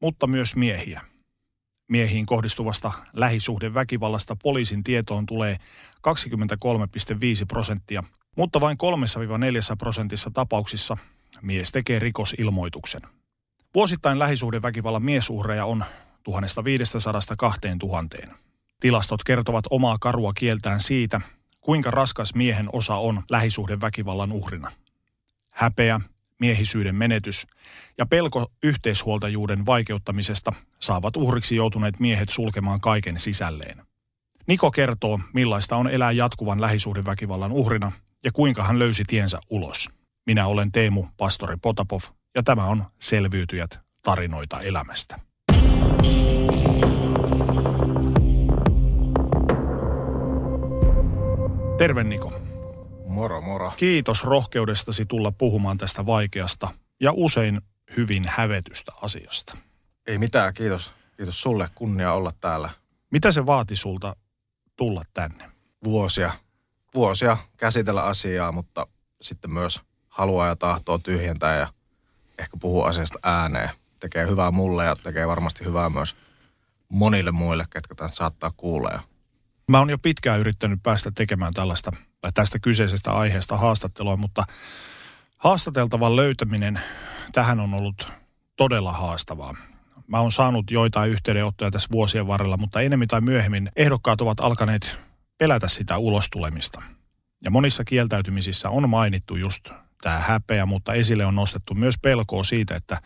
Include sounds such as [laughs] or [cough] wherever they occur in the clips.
mutta myös miehiä. Miehiin kohdistuvasta lähisuhdeväkivallasta poliisin tietoon tulee 23,5 prosenttia, mutta vain 3-4 prosentissa tapauksissa mies tekee rikosilmoituksen. Vuosittain lähisuhdeväkivallan miesuhreja on 1500-2000. Tilastot kertovat omaa karua kieltään siitä, kuinka raskas miehen osa on lähisuhdeväkivallan uhrina. Häpeä, miehisyyden menetys ja pelko yhteishuoltajuuden vaikeuttamisesta saavat uhriksi joutuneet miehet sulkemaan kaiken sisälleen. Niko kertoo, millaista on elää jatkuvan lähisuhdeväkivallan uhrina ja kuinka hän löysi tiensä ulos. Minä olen Teemu Pastori Potapov ja tämä on Selviytyjät tarinoita elämästä. Terve Niko. Moro, moro. Kiitos rohkeudestasi tulla puhumaan tästä vaikeasta ja usein hyvin hävetystä asiasta. Ei mitään, kiitos. Kiitos sulle, kunnia olla täällä. Mitä se vaati sulta tulla tänne? Vuosia, vuosia käsitellä asiaa, mutta sitten myös haluaa ja tahtoo tyhjentää ja ehkä puhua asiasta ääneen. Tekee hyvää mulle ja tekee varmasti hyvää myös monille muille, ketkä tämän saattaa kuulla. Ja Mä oon jo pitkään yrittänyt päästä tekemään tällaista tai tästä kyseisestä aiheesta haastattelua, mutta haastateltavan löytäminen tähän on ollut todella haastavaa. Mä oon saanut joitain yhteydenottoja tässä vuosien varrella, mutta enemmän tai myöhemmin ehdokkaat ovat alkaneet pelätä sitä ulostulemista. Ja monissa kieltäytymisissä on mainittu just tämä häpeä, mutta esille on nostettu myös pelkoa siitä, että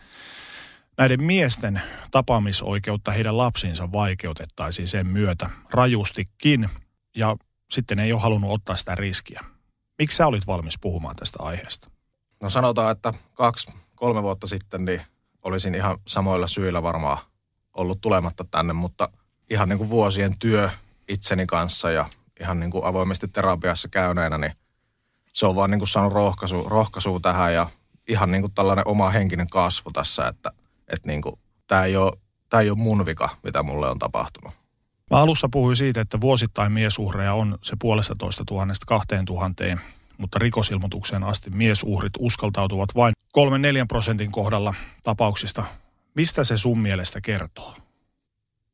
näiden miesten tapaamisoikeutta heidän lapsiinsa vaikeutettaisiin sen myötä rajustikin. Ja sitten ei ole halunnut ottaa sitä riskiä. Miksi sä olit valmis puhumaan tästä aiheesta? no sanotaan, että kaksi, kolme vuotta sitten niin olisin ihan samoilla syillä varmaan ollut tulematta tänne, mutta ihan niin kuin vuosien työ itseni kanssa ja ihan niin kuin avoimesti terapiassa käyneenä, niin se on vaan niin kuin saanut rohkaisu, rohkaisua tähän ja ihan niin kuin tällainen oma henkinen kasvu tässä, että, että niin kuin, tämä, ei ole, tämä ei ole mun vika, mitä mulle on tapahtunut. Mä alussa puhuin siitä, että vuosittain miesuhreja on se puolesta toista tuhannesta kahteen tuhanteen, mutta rikosilmoitukseen asti miesuhrit uskaltautuvat vain 3-4 prosentin kohdalla tapauksista. Mistä se sun mielestä kertoo?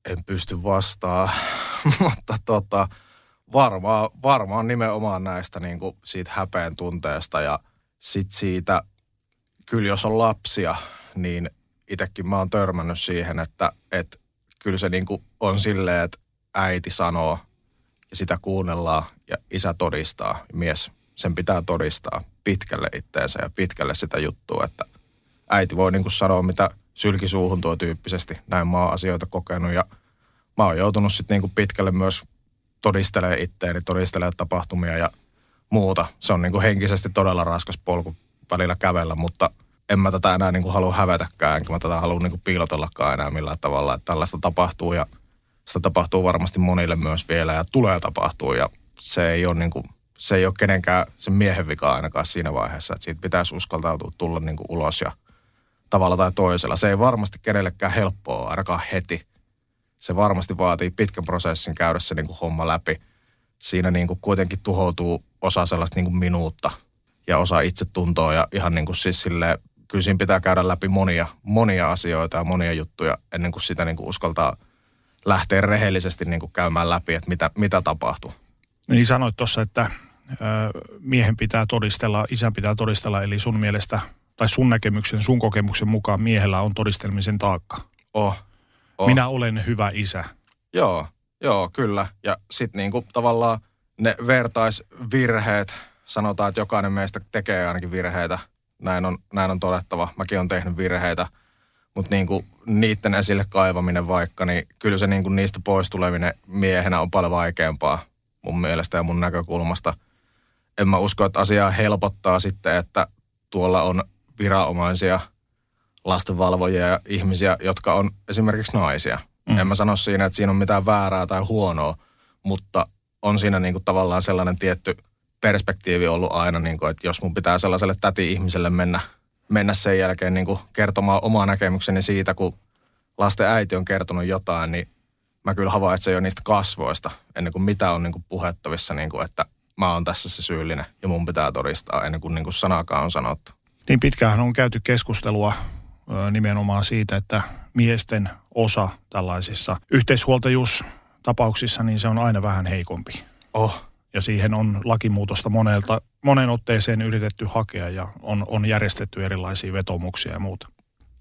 En pysty vastaa, [laughs] mutta tota, varmaan, varmaan nimenomaan näistä niin kuin siitä häpeen tunteesta ja sit siitä, kyllä jos on lapsia, niin itsekin mä oon törmännyt siihen, että, että kyllä se niin kuin on silleen, että äiti sanoo ja sitä kuunnellaan ja isä todistaa, mies sen pitää todistaa pitkälle itteensä ja pitkälle sitä juttua, että äiti voi niin kuin sanoa, mitä sylki suuhun tuo tyyppisesti. Näin mä oon asioita kokenut ja mä oon joutunut sitten niin kuin pitkälle myös todistelemaan itteeni, todistelemaan tapahtumia ja muuta. Se on niin kuin henkisesti todella raskas polku välillä kävellä, mutta en mä tätä enää niin kuin halua hävetäkään, enkä mä tätä halua niin kuin piilotellakaan enää millään tavalla, että tällaista tapahtuu ja sitä tapahtuu varmasti monille myös vielä ja tulee tapahtua ja se ei ole niin kuin, se ei ole kenenkään sen miehen vika ainakaan siinä vaiheessa, että siitä pitäisi uskaltautua tulla niin kuin ulos ja tavalla tai toisella. Se ei varmasti kenellekään helppoa ainakaan heti. Se varmasti vaatii pitkän prosessin käydä se niin kuin homma läpi. Siinä niin kuin kuitenkin tuhoutuu osa sellaista niin kuin minuutta ja osa itsetuntoa ja ihan niin kuin siis kyllä siinä pitää käydä läpi monia, monia asioita ja monia juttuja ennen kuin sitä niin kuin uskaltaa lähteä rehellisesti niin kuin käymään läpi, että mitä, mitä tapahtuu. Niin sanoit tuossa, että miehen pitää todistella, isän pitää todistella, eli sun mielestä tai sun näkemyksen, sun kokemuksen mukaan miehellä on todistelmisen taakka. Oh, oh. Minä olen hyvä isä. Joo, joo, kyllä. Ja sitten niinku tavallaan ne vertaisvirheet, sanotaan, että jokainen meistä tekee ainakin virheitä. Näin on, näin on todettava. Mäkin olen tehnyt virheitä. Mutta niinku niiden esille kaivaminen vaikka, niin kyllä se niinku niistä pois tuleminen miehenä on paljon vaikeampaa mun mielestä ja mun näkökulmasta. En mä usko, että asiaa helpottaa sitten, että tuolla on viranomaisia lastenvalvojia ja ihmisiä, jotka on esimerkiksi naisia. Mm. En mä sano siinä, että siinä on mitään väärää tai huonoa, mutta on siinä niin kuin tavallaan sellainen tietty perspektiivi ollut aina, niin kuin, että jos mun pitää sellaiselle täti-ihmiselle mennä, mennä sen jälkeen niin kuin kertomaan omaa näkemykseni siitä, kun lasten äiti on kertonut jotain, niin mä kyllä havaitsen jo niistä kasvoista, ennen kuin mitä on niin kuin puhettavissa, niin kuin, että mä oon tässä se syyllinen ja mun pitää todistaa ennen kuin, niin kuin sanakaan on sanottu. Niin pitkään on käyty keskustelua nimenomaan siitä, että miesten osa tällaisissa yhteishuoltajuustapauksissa, niin se on aina vähän heikompi. Oh. Ja siihen on lakimuutosta monelta, monen otteeseen yritetty hakea ja on, on järjestetty erilaisia vetomuksia ja muuta.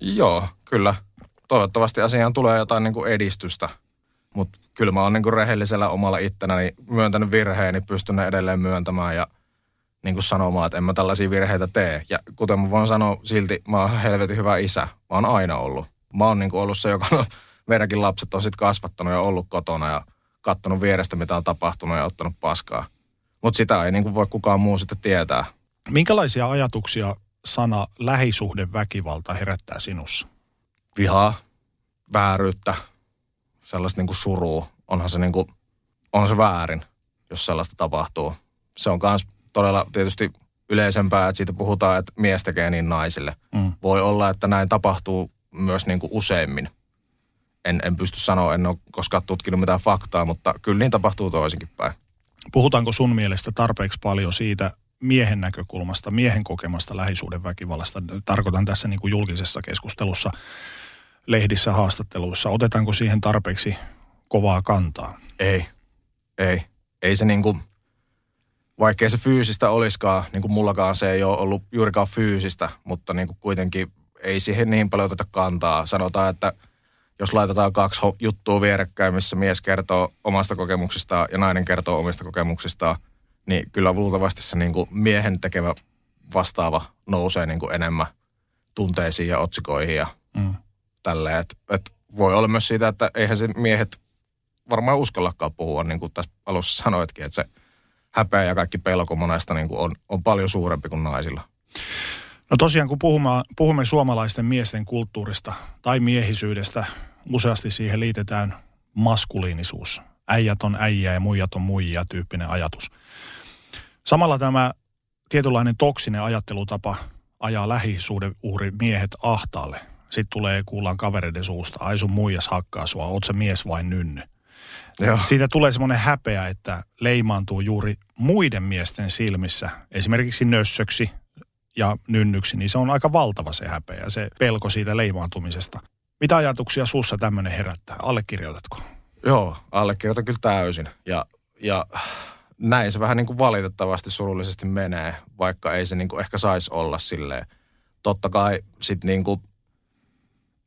Joo, kyllä. Toivottavasti asiaan tulee jotain niin kuin edistystä. Mutta kyllä mä oon niin kuin rehellisellä omalla ittenäni myöntänyt virheeni, pystyn edelleen myöntämään ja – niin kuin sanomaan, että en mä tällaisia virheitä tee. Ja kuten mä voin sanoa silti, mä oon helvetin hyvä isä. Mä oon aina ollut. Mä oon niin kuin ollut se, joka [laughs] meidänkin lapset on sitten kasvattanut ja ollut kotona ja kattonut vierestä, mitä on tapahtunut ja ottanut paskaa. Mutta sitä ei niin kuin voi kukaan muu sitten tietää. Minkälaisia ajatuksia sana lähisuhdeväkivalta herättää sinussa? Vihaa, vääryyttä, sellaista niin kuin surua. Onhan se niin kuin, on se väärin, jos sellaista tapahtuu. Se on myös todella tietysti yleisempää, että siitä puhutaan, että mies tekee niin naisille. Mm. Voi olla, että näin tapahtuu myös niin kuin useimmin. En, en pysty sanoa, en ole koskaan tutkinut mitään faktaa, mutta kyllä niin tapahtuu toisinkin päin. Puhutaanko sun mielestä tarpeeksi paljon siitä miehen näkökulmasta, miehen kokemasta lähisuudenväkivallasta? Tarkoitan tässä niin kuin julkisessa keskustelussa, lehdissä, haastatteluissa. Otetaanko siihen tarpeeksi kovaa kantaa? Ei, ei. Ei se niin kuin – vaikkei se fyysistä olisikaan, niin kuin mullakaan se ei ole ollut juurikaan fyysistä, mutta niin kuin kuitenkin ei siihen niin paljon oteta kantaa. Sanotaan, että jos laitetaan kaksi juttua vierekkäin, missä mies kertoo omasta kokemuksistaan ja nainen kertoo omista kokemuksistaan, niin kyllä luultavasti se niin kuin miehen tekevä vastaava nousee niin kuin enemmän tunteisiin ja otsikoihin ja mm. tälleen. Et, et voi olla myös siitä, että eihän se miehet varmaan uskallakaan puhua, niin kuin tässä alussa sanoitkin, että se – häpeä ja kaikki pelko monesta niin kuin on, on paljon suurempi kuin naisilla. No tosiaan, kun puhumme, puhumme suomalaisten miesten kulttuurista tai miehisyydestä, useasti siihen liitetään maskuliinisuus. Äijät on äijä ja muijat on muijia tyyppinen ajatus. Samalla tämä tietynlainen toksinen ajattelutapa ajaa lähisuudeuhri miehet ahtaalle. Sitten tulee kuullaan kavereiden suusta, ai sun muijas hakkaa sua, oot se mies vai nynny. Joo. Siitä tulee semmoinen häpeä, että leimaantuu juuri muiden miesten silmissä, esimerkiksi nössöksi ja nynnyksi, niin se on aika valtava se häpeä, se pelko siitä leimaantumisesta. Mitä ajatuksia sussa tämmöinen herättää? Allekirjoitatko? Joo, allekirjoitan kyllä täysin. Ja, ja näin se vähän niin kuin valitettavasti surullisesti menee, vaikka ei se niin kuin ehkä saisi olla silleen. Totta kai sitten niin kuin,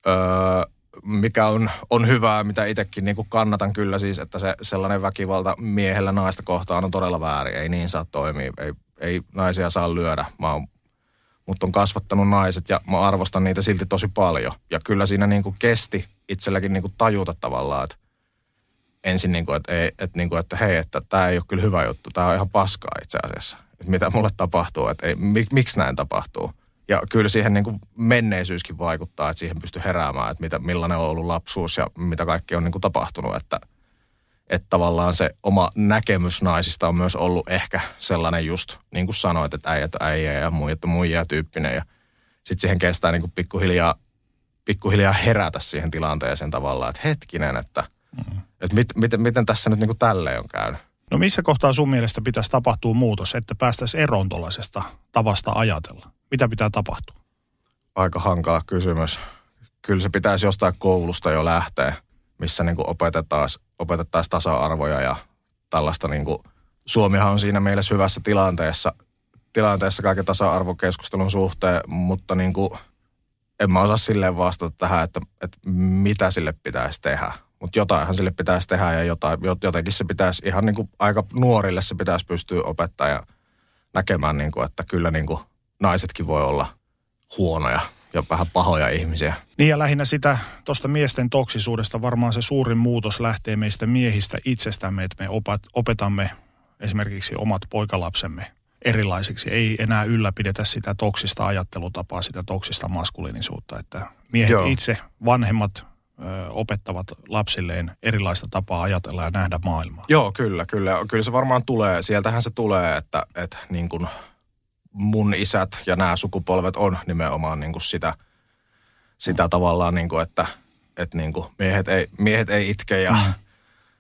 öö, mikä on, on hyvää, mitä itsekin niin kuin kannatan kyllä siis, että se sellainen väkivalta miehellä naista kohtaan on todella väärin. Ei niin saa toimia, ei, ei naisia saa lyödä. Mä oon, mut on kasvattanut naiset ja mä arvostan niitä silti tosi paljon. Ja kyllä siinä niin kuin kesti itselläkin niin kuin tajuta tavallaan, että ensin niin kuin, että, ei, että, niin kuin, että hei, että tämä ei ole kyllä hyvä juttu, tämä on ihan paskaa itse asiassa. Että mitä mulle tapahtuu, että mik, miksi näin tapahtuu. Ja kyllä siihen niin kuin menneisyyskin vaikuttaa, että siihen pystyy heräämään, että mitä, millainen on ollut lapsuus ja mitä kaikki on niin kuin tapahtunut. Että, että tavallaan se oma näkemys naisista on myös ollut ehkä sellainen just, niin kuin sanoit, että äijät on äijä ja muijat on muijia tyyppinen. Ja sitten siihen kestää niin kuin pikkuhiljaa, pikkuhiljaa herätä siihen tilanteeseen tavallaan, että hetkinen, että, mm. että mit, miten, miten tässä nyt niin kuin tälleen on käynyt. No missä kohtaa sun mielestä pitäisi tapahtua muutos, että päästäisiin eroon tavasta ajatella? Mitä pitää tapahtua? Aika hankala kysymys. Kyllä se pitäisi jostain koulusta jo lähteä, missä niin opetettaisiin opetettaisi tasa-arvoja ja tällaista niin kuin, Suomihan on siinä mielessä hyvässä tilanteessa, tilanteessa kaiken tasa-arvokeskustelun suhteen, mutta niin kuin, en mä osaa silleen vastata tähän, että, että mitä sille pitäisi tehdä. Mutta jotainhan sille pitäisi tehdä ja jotain, jotenkin se pitäisi ihan niin kuin aika nuorille se pitäisi pystyä opettamaan ja näkemään, niin kuin, että kyllä niin kuin naisetkin voi olla huonoja ja vähän pahoja ihmisiä. Niin ja lähinnä sitä tuosta miesten toksisuudesta varmaan se suurin muutos lähtee meistä miehistä itsestämme, että me opat, opetamme esimerkiksi omat poikalapsemme erilaisiksi. Ei enää ylläpidetä sitä toksista ajattelutapaa, sitä toksista maskuliinisuutta, että miehet Joo. itse, vanhemmat ö, opettavat lapsilleen erilaista tapaa ajatella ja nähdä maailmaa. Joo, kyllä, kyllä. Kyllä se varmaan tulee. Sieltähän se tulee, että, että niin kuin mun isät ja nämä sukupolvet on nimenomaan niin kuin sitä, sitä tavallaan, niin kuin, että, että niin kuin miehet, ei, miehet ei itke ja mm.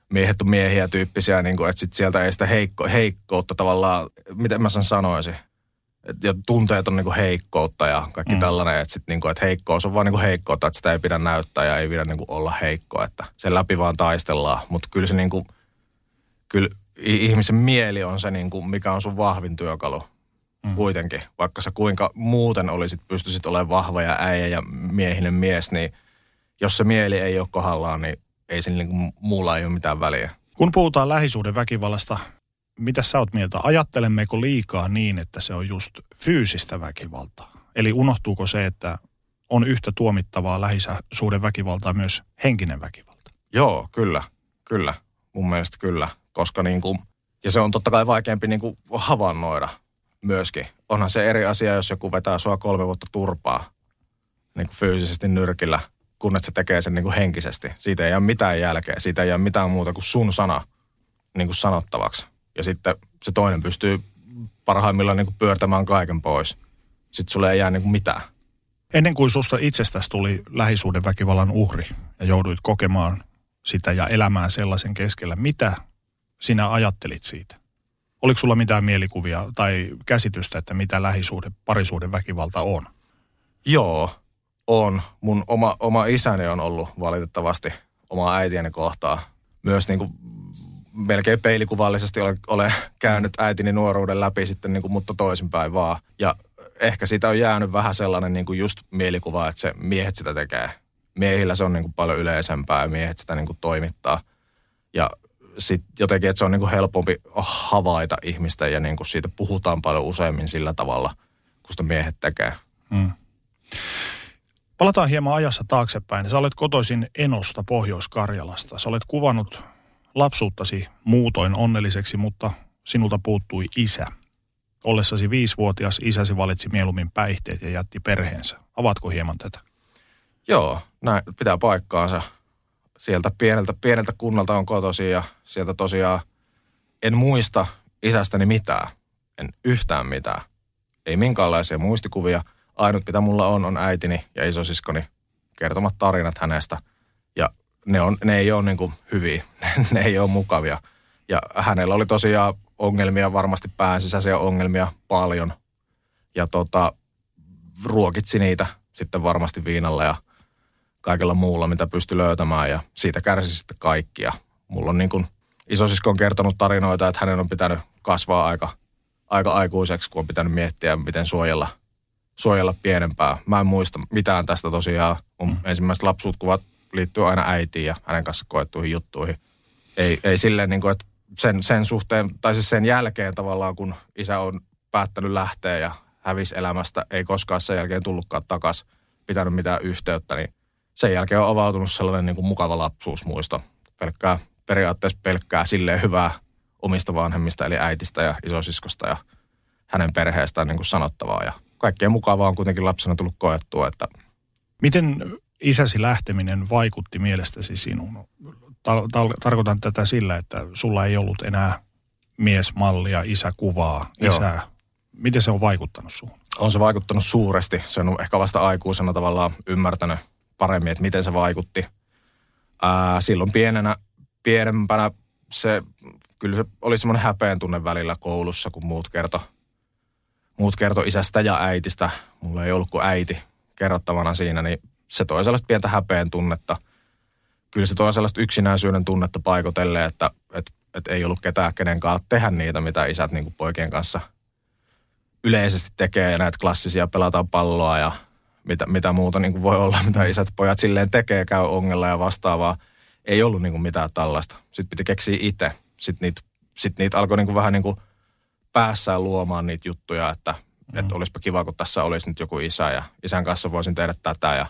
miehet on miehiä tyyppisiä, niin kuin, että sit sieltä ei sitä heikko, heikkoutta tavallaan, miten mä sen sanoisin, et, ja tunteet on niin kuin heikkoutta ja kaikki mm. tällainen, että, sit niin kuin, että heikkous on vaan niin kuin heikkoutta, että sitä ei pidä näyttää ja ei pidä niin kuin olla heikko, että sen läpi vaan taistellaan, mutta kyllä se niin kuin, kyllä ihmisen mieli on se, niin kuin, mikä on sun vahvin työkalu mm. kuitenkin. Vaikka sä kuinka muuten olisit, pystyisit olemaan vahva ja äijä ja miehinen mies, niin jos se mieli ei ole kohdallaan, niin ei sen niin muulla ei ole mitään väliä. Kun puhutaan lähisuuden väkivallasta, mitä sä oot mieltä? Ajattelemmeko liikaa niin, että se on just fyysistä väkivaltaa? Eli unohtuuko se, että on yhtä tuomittavaa lähisuuden väkivaltaa myös henkinen väkivalta? Joo, kyllä, kyllä. Mun mielestä kyllä, koska niin kuin, ja se on totta kai vaikeampi niin kuin havainnoida myöskin. Onhan se eri asia, jos joku vetää sua kolme vuotta turpaa niin kuin fyysisesti nyrkillä, kun se tekee sen niin kuin henkisesti. Siitä ei ole mitään jälkeä, siitä ei ole mitään muuta kuin sun sana niin kuin sanottavaksi. Ja sitten se toinen pystyy parhaimmillaan niin kuin pyörtämään kaiken pois. Sitten sulle ei jää niin kuin mitään. Ennen kuin susta itsestäsi tuli lähisuuden väkivallan uhri ja jouduit kokemaan sitä ja elämään sellaisen keskellä, mitä sinä ajattelit siitä? Oliko sulla mitään mielikuvia tai käsitystä, että mitä lähisuuden, parisuuden väkivalta on? Joo, on. Mun oma, oma isäni on ollut valitettavasti omaa äitiäni kohtaa. Myös niin kuin melkein peilikuvallisesti olen, olen käynyt äitini nuoruuden läpi sitten niin kuin, mutta toisinpäin vaan. Ja ehkä siitä on jäänyt vähän sellainen niin kuin just mielikuva, että se miehet sitä tekee. Miehillä se on niin kuin paljon yleisempää ja miehet sitä niin kuin toimittaa. Ja sitten jotenkin, että se on niin kuin helpompi havaita ihmistä ja niin kuin siitä puhutaan paljon useammin sillä tavalla, kun sitä miehet tekee. Hmm. Palataan hieman ajassa taaksepäin. Sä olet kotoisin Enosta Pohjois-Karjalasta. Sä olet kuvannut lapsuuttasi muutoin onnelliseksi, mutta sinulta puuttui isä. Ollessasi viisivuotias isäsi valitsi mieluummin päihteet ja jätti perheensä. Avaatko hieman tätä? Joo, näin pitää paikkaansa. Sieltä pieneltä, pieneltä kunnalta on kotosi ja sieltä tosiaan en muista isästäni mitään. En yhtään mitään. Ei minkäänlaisia muistikuvia. Ainut mitä mulla on on äitini ja isosiskoni kertomat tarinat hänestä. Ja ne, on, ne ei ole niin kuin hyviä, [laughs] ne ei ole mukavia. Ja hänellä oli tosiaan ongelmia, varmasti päänsisäisiä ongelmia paljon. Ja tota, ruokitsi niitä sitten varmasti viinalla ja kaikella muulla, mitä pystyi löytämään. Ja siitä kärsi sitten kaikki. Ja mulla on niin kuin, isosisko on kertonut tarinoita, että hänen on pitänyt kasvaa aika, aika aikuiseksi, kun on pitänyt miettiä, miten suojella, suojella pienempää. Mä en muista mitään tästä tosiaan. Mun mm. ensimmäiset lapsuutkuvat liittyy aina äitiin ja hänen kanssa koettuihin juttuihin. Ei, ei silleen, niin kuin, että sen, sen suhteen, tai siis sen jälkeen tavallaan, kun isä on päättänyt lähteä ja hävisi elämästä, ei koskaan sen jälkeen tullutkaan takaisin, pitänyt mitään yhteyttä, niin sen jälkeen on avautunut sellainen niin kuin mukava lapsuusmuisto. Pelkkää, periaatteessa pelkkää silleen hyvää omista vanhemmista, eli äitistä ja isosiskosta ja hänen perheestään niin kuin sanottavaa. Ja kaikkea mukavaa on kuitenkin lapsena tullut koettua, että Miten isäsi lähteminen vaikutti mielestäsi sinuun? Tar- tar- tarkoitan tätä sillä, että sulla ei ollut enää miesmallia, isäkuvaa, Joo. isää. Miten se on vaikuttanut sinuun? on se vaikuttanut suuresti. Se on ehkä vasta aikuisena tavallaan ymmärtänyt paremmin, että miten se vaikutti. Ää, silloin pienenä, pienempänä se, kyllä se oli semmoinen häpeän tunne välillä koulussa, kun muut kertoi muut kerto isästä ja äitistä. Mulla ei ollut kuin äiti kerrottavana siinä, niin se toi sellaista pientä häpeän tunnetta. Kyllä se toi sellaista yksinäisyyden tunnetta paikotelle, että et, et ei ollut ketään kenen kanssa tehdä niitä, mitä isät niin poikien kanssa yleisesti tekee. Näitä klassisia pelataan palloa ja mitä, mitä muuta niin kuin voi olla, mitä isät pojat silleen tekee, käy ongella ja vastaavaa. Ei ollut niin kuin mitään tällaista. Sitten piti keksiä itse. Sitten niitä, sit niitä alkoi niin kuin vähän niin kuin päässään luomaan niitä juttuja, että, mm. että olisipa kiva, kun tässä olisi nyt joku isä ja isän kanssa voisin tehdä tätä. Ja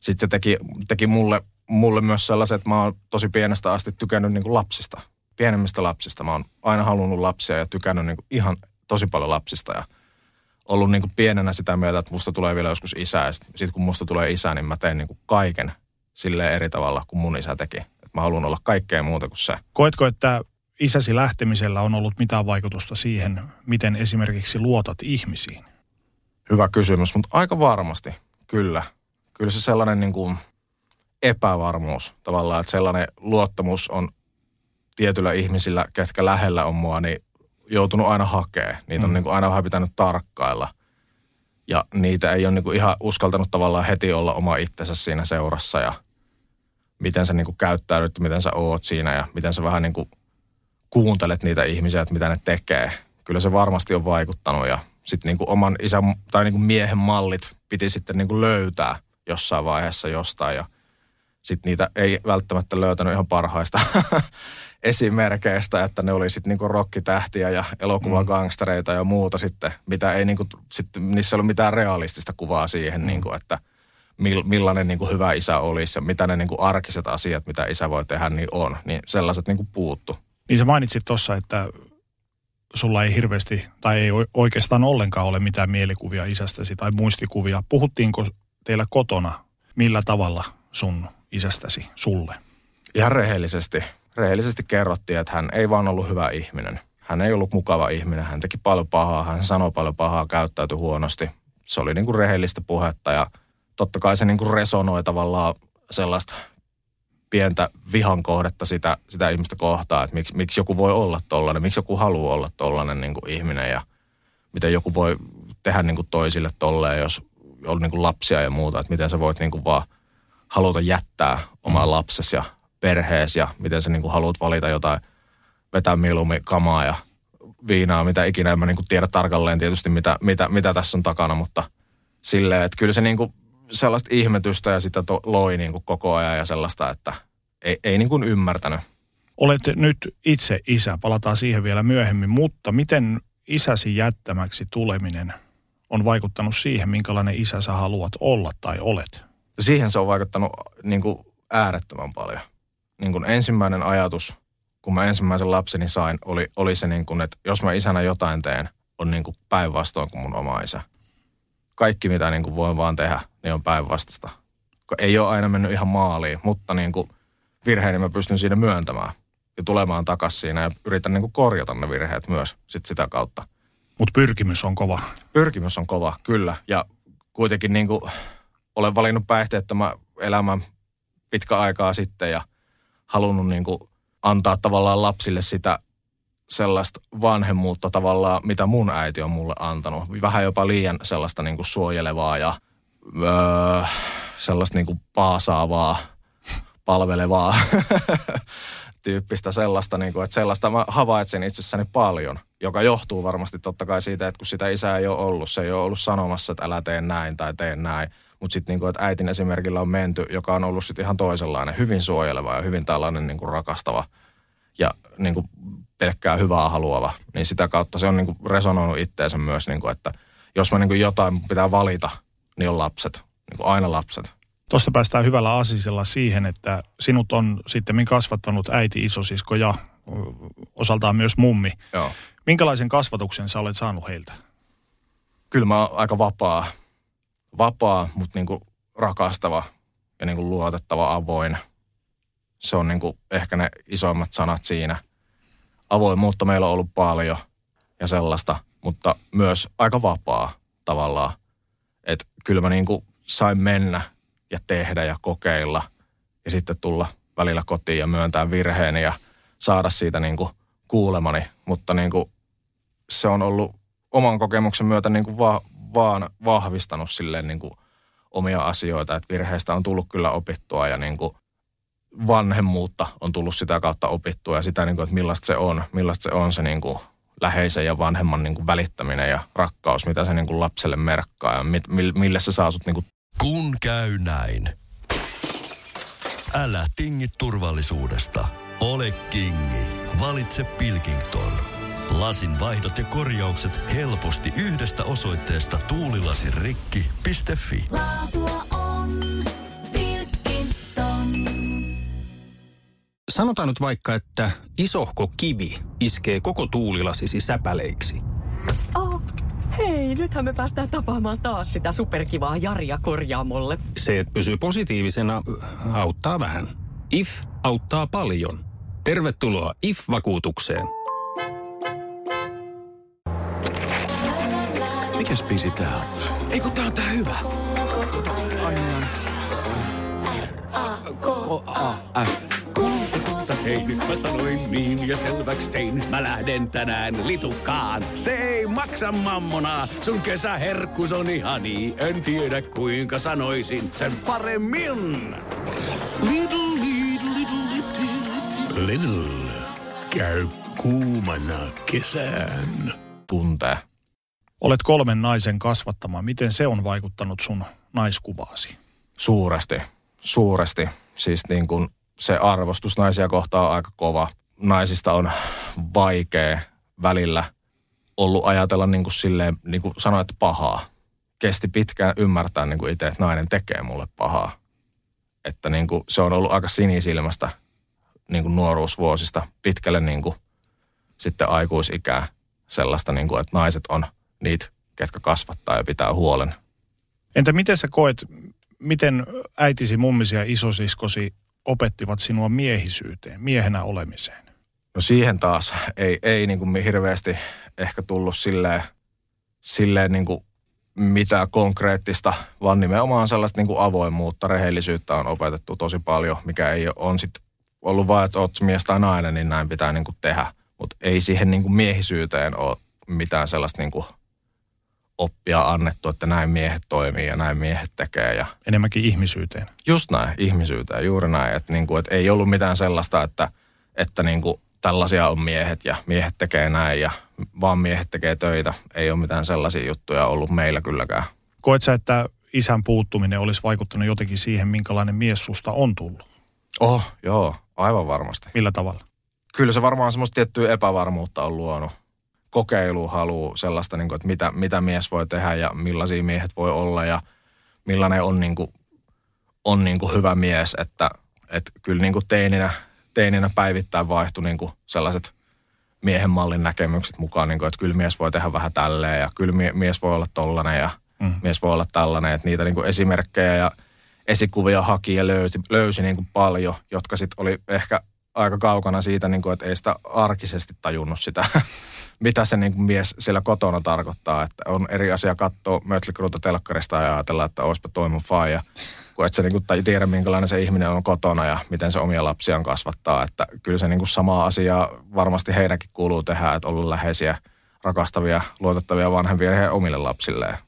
sitten se teki, teki mulle, mulle myös sellaiset, että mä oon tosi pienestä asti tykännyt niin kuin lapsista, pienemmistä lapsista. Mä oon aina halunnut lapsia ja tykännyt niin kuin ihan tosi paljon lapsista ja ollut niin kuin pienenä sitä mieltä, että musta tulee vielä joskus isä. Ja sitten sit kun musta tulee isä, niin mä teen niin kuin kaiken sille eri tavalla kuin mun isä teki. Et mä haluan olla kaikkea muuta kuin se. Koetko, että isäsi lähtemisellä on ollut mitään vaikutusta siihen, miten esimerkiksi luotat ihmisiin? Hyvä kysymys, mutta aika varmasti, kyllä. Kyllä se sellainen niin kuin epävarmuus tavallaan, että sellainen luottamus on tietyillä ihmisillä, ketkä lähellä on mua, niin joutunut aina hakemaan. Niitä on mm. niin kuin aina vähän pitänyt tarkkailla. Ja niitä ei ole niin kuin ihan uskaltanut tavallaan heti olla oma itsensä siinä seurassa ja miten sä niin kuin käyttäydyt, miten sä oot siinä ja miten sä vähän niin kuin kuuntelet niitä ihmisiä, että mitä ne tekee. Kyllä se varmasti on vaikuttanut ja sitten niin kuin oman isän tai niin kuin miehen mallit piti sitten niin kuin löytää jossain vaiheessa jostain ja sitten niitä ei välttämättä löytänyt ihan parhaista [laughs] esimerkkeistä, että ne oli sitten niinku rokkitähtiä ja elokuvagangstereita ja muuta sitten, mitä ei niinku, sitten niissä ei ollut mitään realistista kuvaa siihen, mm. niinku, että millainen niinku hyvä isä olisi ja mitä ne niinku arkiset asiat, mitä isä voi tehdä, niin on. Niin sellaiset niinku puuttu. Niin sä mainitsit tuossa, että sulla ei hirveästi tai ei oikeastaan ollenkaan ole mitään mielikuvia isästäsi tai muistikuvia. Puhuttiinko teillä kotona millä tavalla sun isästäsi sulle? Ihan rehellisesti rehellisesti kerrottiin, että hän ei vaan ollut hyvä ihminen. Hän ei ollut mukava ihminen, hän teki paljon pahaa, hän sanoi paljon pahaa, käyttäytyi huonosti. Se oli niin kuin rehellistä puhetta ja totta kai se niin kuin resonoi tavallaan sellaista pientä vihan kohdetta sitä, sitä ihmistä kohtaa, että miksi, miksi joku voi olla tollainen, miksi joku haluaa olla tollainen niin kuin ihminen ja miten joku voi tehdä niin kuin toisille tolleen, jos on niin kuin lapsia ja muuta, että miten sä voit niin kuin vaan haluta jättää omaa mm. lapsesi ja perheesi ja miten sä niin kuin haluat valita jotain, vetää mieluummin kamaa ja viinaa, mitä ikinä. En mä niin kuin tiedä tarkalleen tietysti, mitä, mitä, mitä tässä on takana, mutta silleen, että kyllä se niin kuin sellaista ihmetystä ja sitä to, loi niin kuin koko ajan ja sellaista, että ei, ei niin kuin ymmärtänyt. Olet nyt itse isä, palataan siihen vielä myöhemmin, mutta miten isäsi jättämäksi tuleminen on vaikuttanut siihen, minkälainen isä sä haluat olla tai olet? Siihen se on vaikuttanut niin kuin äärettömän paljon niin kuin ensimmäinen ajatus, kun mä ensimmäisen lapseni sain, oli, oli se, niin kuin, että jos mä isänä jotain teen, on niin kuin päinvastoin kuin mun oma isä. Kaikki, mitä niin kuin voin vaan tehdä, niin on päinvastasta. Ei ole aina mennyt ihan maaliin, mutta niin kuin virheeni mä pystyn siinä myöntämään ja tulemaan takaisin siinä ja yritän niin kuin korjata ne virheet myös sit sitä kautta. Mutta pyrkimys on kova. Pyrkimys on kova, kyllä. Ja kuitenkin niin kuin olen valinnut päihteettömän elämän pitkä aikaa sitten ja halunnut niin kuin antaa tavallaan lapsille sitä sellaista vanhemmuutta tavallaan, mitä mun äiti on mulle antanut. Vähän jopa liian sellaista niin kuin suojelevaa ja öö, sellaista niin kuin paasaavaa, palvelevaa [laughs] tyyppistä sellaista, niin kuin, että sellaista mä havaitsin itsessäni paljon, joka johtuu varmasti totta kai siitä, että kun sitä isää ei ole ollut, se ei ole ollut sanomassa, että älä tee näin tai tee näin, mutta sitten niinku, että äitin esimerkillä on menty, joka on ollut sitten ihan toisenlainen, hyvin suojeleva ja hyvin tällainen niinku rakastava ja niinku pelkkää hyvää haluava. Niin sitä kautta se on niinku resonoinut itteensä myös, niinku, että jos mä niinku jotain pitää valita, niin on lapset. Niinku aina lapset. Tuosta päästään hyvällä asisella siihen, että sinut on sitten kasvattanut äiti, isosisko ja osaltaan myös mummi. Joo. Minkälaisen kasvatuksen sä olet saanut heiltä? Kyllä mä oon aika vapaa vapaa, mutta niin kuin rakastava ja niin kuin luotettava, avoin. Se on niin kuin ehkä ne isoimmat sanat siinä. Avoimuutta meillä on ollut paljon ja sellaista, mutta myös aika vapaa tavallaan. Että kyllä mä niin kuin sain mennä ja tehdä ja kokeilla ja sitten tulla välillä kotiin ja myöntää virheeni ja saada siitä niin kuin kuulemani. Mutta niin kuin se on ollut oman kokemuksen myötä niin kuin vaan vahvistanut silleen niin kuin omia asioita, että virheistä on tullut kyllä opittua ja niin kuin vanhemmuutta on tullut sitä kautta opittua ja sitä, niin kuin, että millaista se on, millaista se on se niin kuin läheisen ja vanhemman niin kuin välittäminen ja rakkaus, mitä se niin kuin lapselle merkkaa ja mit, mille se saa sut niin kuin... Kun käy näin. Älä tingi turvallisuudesta. Ole kingi. Valitse Pilkington. Lasin vaihdot ja korjaukset helposti yhdestä osoitteesta tuulilasirikki.fi. Laatua on Pilkington. Sanotaan nyt vaikka, että isohko kivi iskee koko tuulilasisi säpäleiksi. Hei, nythän me päästään tapaamaan taas sitä superkivaa Jaria korjaamolle. Se, että pysyy positiivisena, auttaa vähän. IF auttaa paljon. Tervetuloa IF-vakuutukseen. Mikäs biisi tää on? Ei kun tää on tää hyvä. Hei, nyt mä sanoin niin ja selväks tein. Mä lähden tänään litukaan. Se ei maksa mammona. Sun kesäherkkus on ihani. En tiedä kuinka sanoisin sen paremmin. Little, little, little, little, little. Käy kuumana kesään. Tuntee. Olet kolmen naisen kasvattama. Miten se on vaikuttanut sun naiskuvaasi? Suuresti, suuresti. Siis niin kuin se arvostus naisia kohtaan on aika kova. Naisista on vaikea välillä ollut ajatella niin kuin silleen, niin kuin sanoit, pahaa. Kesti pitkään ymmärtää niin kuin itse, että nainen tekee mulle pahaa. Että niin kuin se on ollut aika sinisilmästä niin kuin nuoruusvuosista pitkälle niin kuin sitten aikuisikää sellaista, niin kuin, että naiset on niitä, ketkä kasvattaa ja pitää huolen. Entä miten sä koet, miten äitisi, mummisi ja isosiskosi opettivat sinua miehisyyteen, miehenä olemiseen? No siihen taas ei, ei niin kuin hirveästi ehkä tullut silleen, silleen niin kuin mitään konkreettista, vaan nimenomaan sellaista niin kuin avoimuutta, rehellisyyttä on opetettu tosi paljon, mikä ei ole, on sitten ollut vain, että oot mies tai nainen, niin näin pitää niin kuin tehdä. Mutta ei siihen niin kuin miehisyyteen ole mitään sellaista niin kuin oppia annettu, että näin miehet toimii ja näin miehet tekee. Ja Enemmänkin ihmisyyteen. just näin, ihmisyyteen, juuri näin. Että niin kuin, että ei ollut mitään sellaista, että, että niin kuin tällaisia on miehet ja miehet tekee näin ja vaan miehet tekee töitä. Ei ole mitään sellaisia juttuja ollut meillä kylläkään. Koet sä, että isän puuttuminen olisi vaikuttanut jotenkin siihen, minkälainen mies susta on tullut? Oh, joo, aivan varmasti. Millä tavalla? Kyllä se varmaan semmoista tiettyä epävarmuutta on luonut. Kokeilu haluu sellaista, niin kuin, että mitä, mitä mies voi tehdä ja millaisia miehet voi olla ja millainen on, niin kuin, on niin kuin hyvä mies. Että, että kyllä niin kuin teininä, teininä päivittäin vaihtui niin kuin sellaiset miehen mallin näkemykset mukaan, niin kuin, että kyllä mies voi tehdä vähän tälleen ja kyllä mie- mies voi olla tollanen ja mm. mies voi olla tällainen. Että niitä niin kuin esimerkkejä ja esikuvia haki ja löysi, löysi niin kuin paljon, jotka sitten oli ehkä aika kaukana siitä, niin kuin, että ei sitä arkisesti tajunnut sitä, [laughs] mitä se niin kuin mies siellä kotona tarkoittaa. Että on eri asia katsoa Mötley telkkarista ja ajatella, että olisipa toi mun faija. Kun et sä niin kuin, tai tiedä, minkälainen se ihminen on kotona ja miten se omia lapsiaan kasvattaa. Että kyllä se niin kuin samaa asiaa varmasti heidänkin kuuluu tehdä, että olla läheisiä, rakastavia, luotettavia vanhempia heidän omille lapsilleen.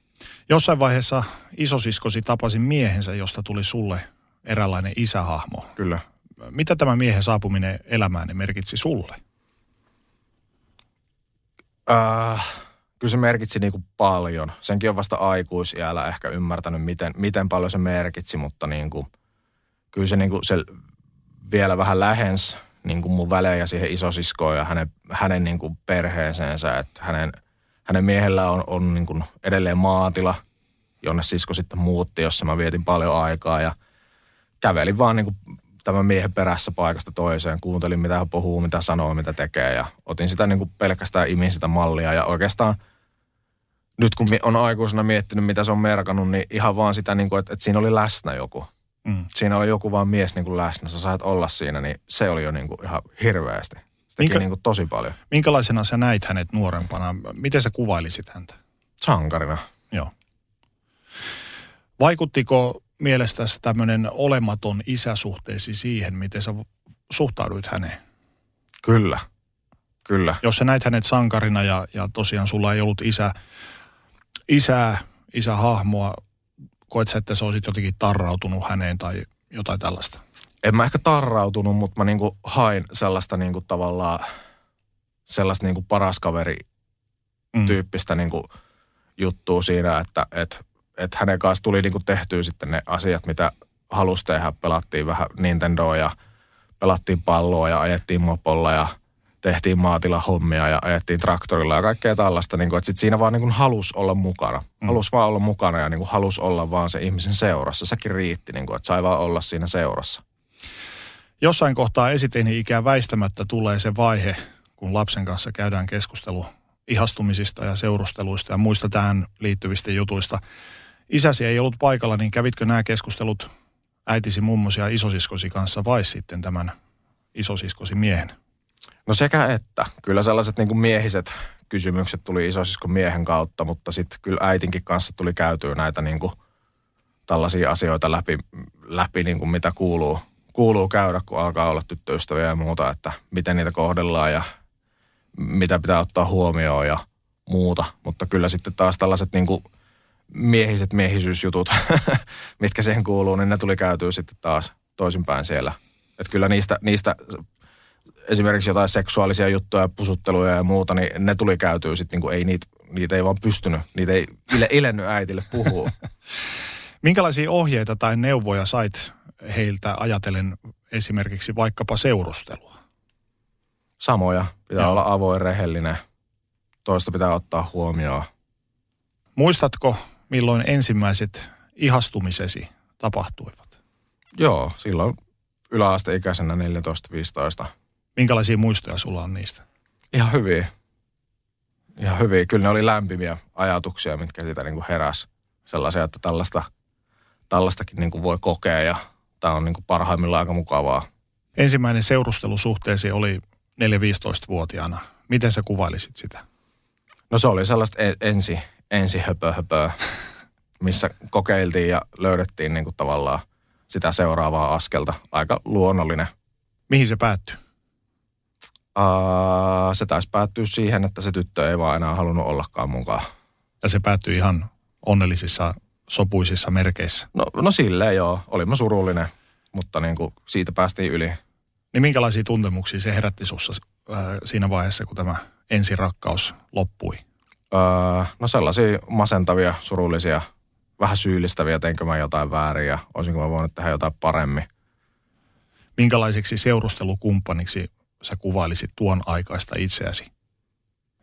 Jossain vaiheessa isosiskosi tapasi miehensä, josta tuli sulle eräänlainen isähahmo. Kyllä. Mitä tämä miehen saapuminen elämään merkitsi sulle? Äh, kyllä se merkitsi niin kuin paljon. Senkin on vasta aikuisiällä ehkä ymmärtänyt, miten, miten paljon se merkitsi, mutta niin kuin, kyllä se, niin kuin, se vielä vähän lähens niin kuin mun välejä siihen isosiskoon ja hänen, hänen niin kuin perheeseensä. Että hänen, hänen miehellä on, on niin kuin edelleen maatila, jonne sisko sitten muutti, jossa mä vietin paljon aikaa ja kävelin vaan niin kuin tämän miehen perässä paikasta toiseen. Kuuntelin, mitä hän puhuu, mitä sanoo, mitä tekee ja otin sitä niin kuin pelkästään imin sitä mallia ja oikeastaan nyt kun on aikuisena miettinyt, mitä se on merkannut, niin ihan vaan sitä, niin kuin, että, että siinä oli läsnä joku. Mm. Siinä oli joku vaan mies niin kuin läsnä, sä sait olla siinä, niin se oli jo niin kuin ihan hirveästi. Se teki Minkä- niin kuin tosi paljon. Minkälaisena sä näit hänet nuorempana? Miten sä kuvailisit häntä? Sankarina. Joo. Vaikuttiko mielestäsi tämmöinen olematon isäsuhteesi siihen, miten sä suhtauduit häneen? Kyllä. Kyllä. Jos sä näit hänet sankarina ja, ja tosiaan sulla ei ollut isä, isää, isähahmoa, koet sä, että sä olisit jotenkin tarrautunut häneen tai jotain tällaista? en mä ehkä tarrautunut, mutta mä niinku hain sellaista niinku tavallaan, sellaista niinku paras kaveri Mm. tyyppistä niinku juttua siinä, että et, et hänen kanssa tuli niinku tehtyä sitten ne asiat, mitä halusi tehdä. Pelattiin vähän Nintendoa ja pelattiin palloa ja ajettiin mopolla ja tehtiin maatilahommia ja ajettiin traktorilla ja kaikkea tällaista. Niin että sit siinä vaan niin halus olla mukana. Mm. Halus vaan olla mukana ja niin halus olla vaan se ihmisen seurassa. Sekin riitti, niin kuin, että sai vaan olla siinä seurassa. Jossain kohtaa esiteini-ikää väistämättä tulee se vaihe, kun lapsen kanssa käydään keskustelu ihastumisista ja seurusteluista ja muista tähän liittyvistä jutuista. Isäsi ei ollut paikalla, niin kävitkö nämä keskustelut äitisi, mummosi ja isosiskosi kanssa vai sitten tämän isosiskosi miehen? No sekä että. Kyllä sellaiset niin kuin miehiset kysymykset tuli isosiskon miehen kautta, mutta sitten kyllä äitinkin kanssa tuli käytyä näitä niin kuin tällaisia asioita läpi, läpi niin kuin mitä kuuluu, kuuluu käydä, kun alkaa olla tyttöystäviä ja muuta, että miten niitä kohdellaan ja mitä pitää ottaa huomioon ja muuta. Mutta kyllä sitten taas tällaiset niin kuin miehiset miehisyysjutut, [laughs] mitkä siihen kuuluu, niin ne tuli käytyä sitten taas toisinpäin siellä. Että kyllä niistä, niistä esimerkiksi jotain seksuaalisia juttuja, pusutteluja ja muuta, niin ne tuli käytyä sitten, niin ei niitä, niitä ei vaan pystynyt, niitä ei ile, ilennyt äitille puhua. [laughs] Minkälaisia ohjeita tai neuvoja sait heiltä ajatellen esimerkiksi vaikkapa seurustelua? Samoja. Pitää Joo. olla avoin, rehellinen. Toista pitää ottaa huomioon. Muistatko, milloin ensimmäiset ihastumisesi tapahtuivat? Joo, silloin yläasteikäisenä 14-15. Minkälaisia muistoja sulla on niistä? Ihan hyviä. Ihan hyviä. Kyllä ne oli lämpimiä ajatuksia, mitkä siitä niin kuin heräs. Sellaisia, että tällaista, tällaistakin niin kuin voi kokea ja tämä on niin kuin parhaimmillaan aika mukavaa. Ensimmäinen seurustelusuhteesi oli 4-15-vuotiaana. Miten sä kuvailisit sitä? No se oli sellaista ensi, ensi höpö, höpö missä kokeiltiin ja löydettiin niin kuin tavallaan sitä seuraavaa askelta. Aika luonnollinen. Mihin se päättyi? Uh, se taisi päättyä siihen, että se tyttö ei vaan enää halunnut ollakaan mukaan. Ja se päättyi ihan onnellisissa, sopuisissa merkeissä? No, no silleen joo. Olimme surullinen, mutta niin kuin siitä päästiin yli. Niin minkälaisia tuntemuksia se herätti sussa äh, siinä vaiheessa, kun tämä ensirakkaus loppui? Uh, no sellaisia masentavia, surullisia, vähän syyllistäviä, teinkö mä jotain väärin ja olisinko mä voinut tehdä jotain paremmin. Minkälaiseksi seurustelukumppaniksi sä kuvailisit tuon aikaista itseäsi?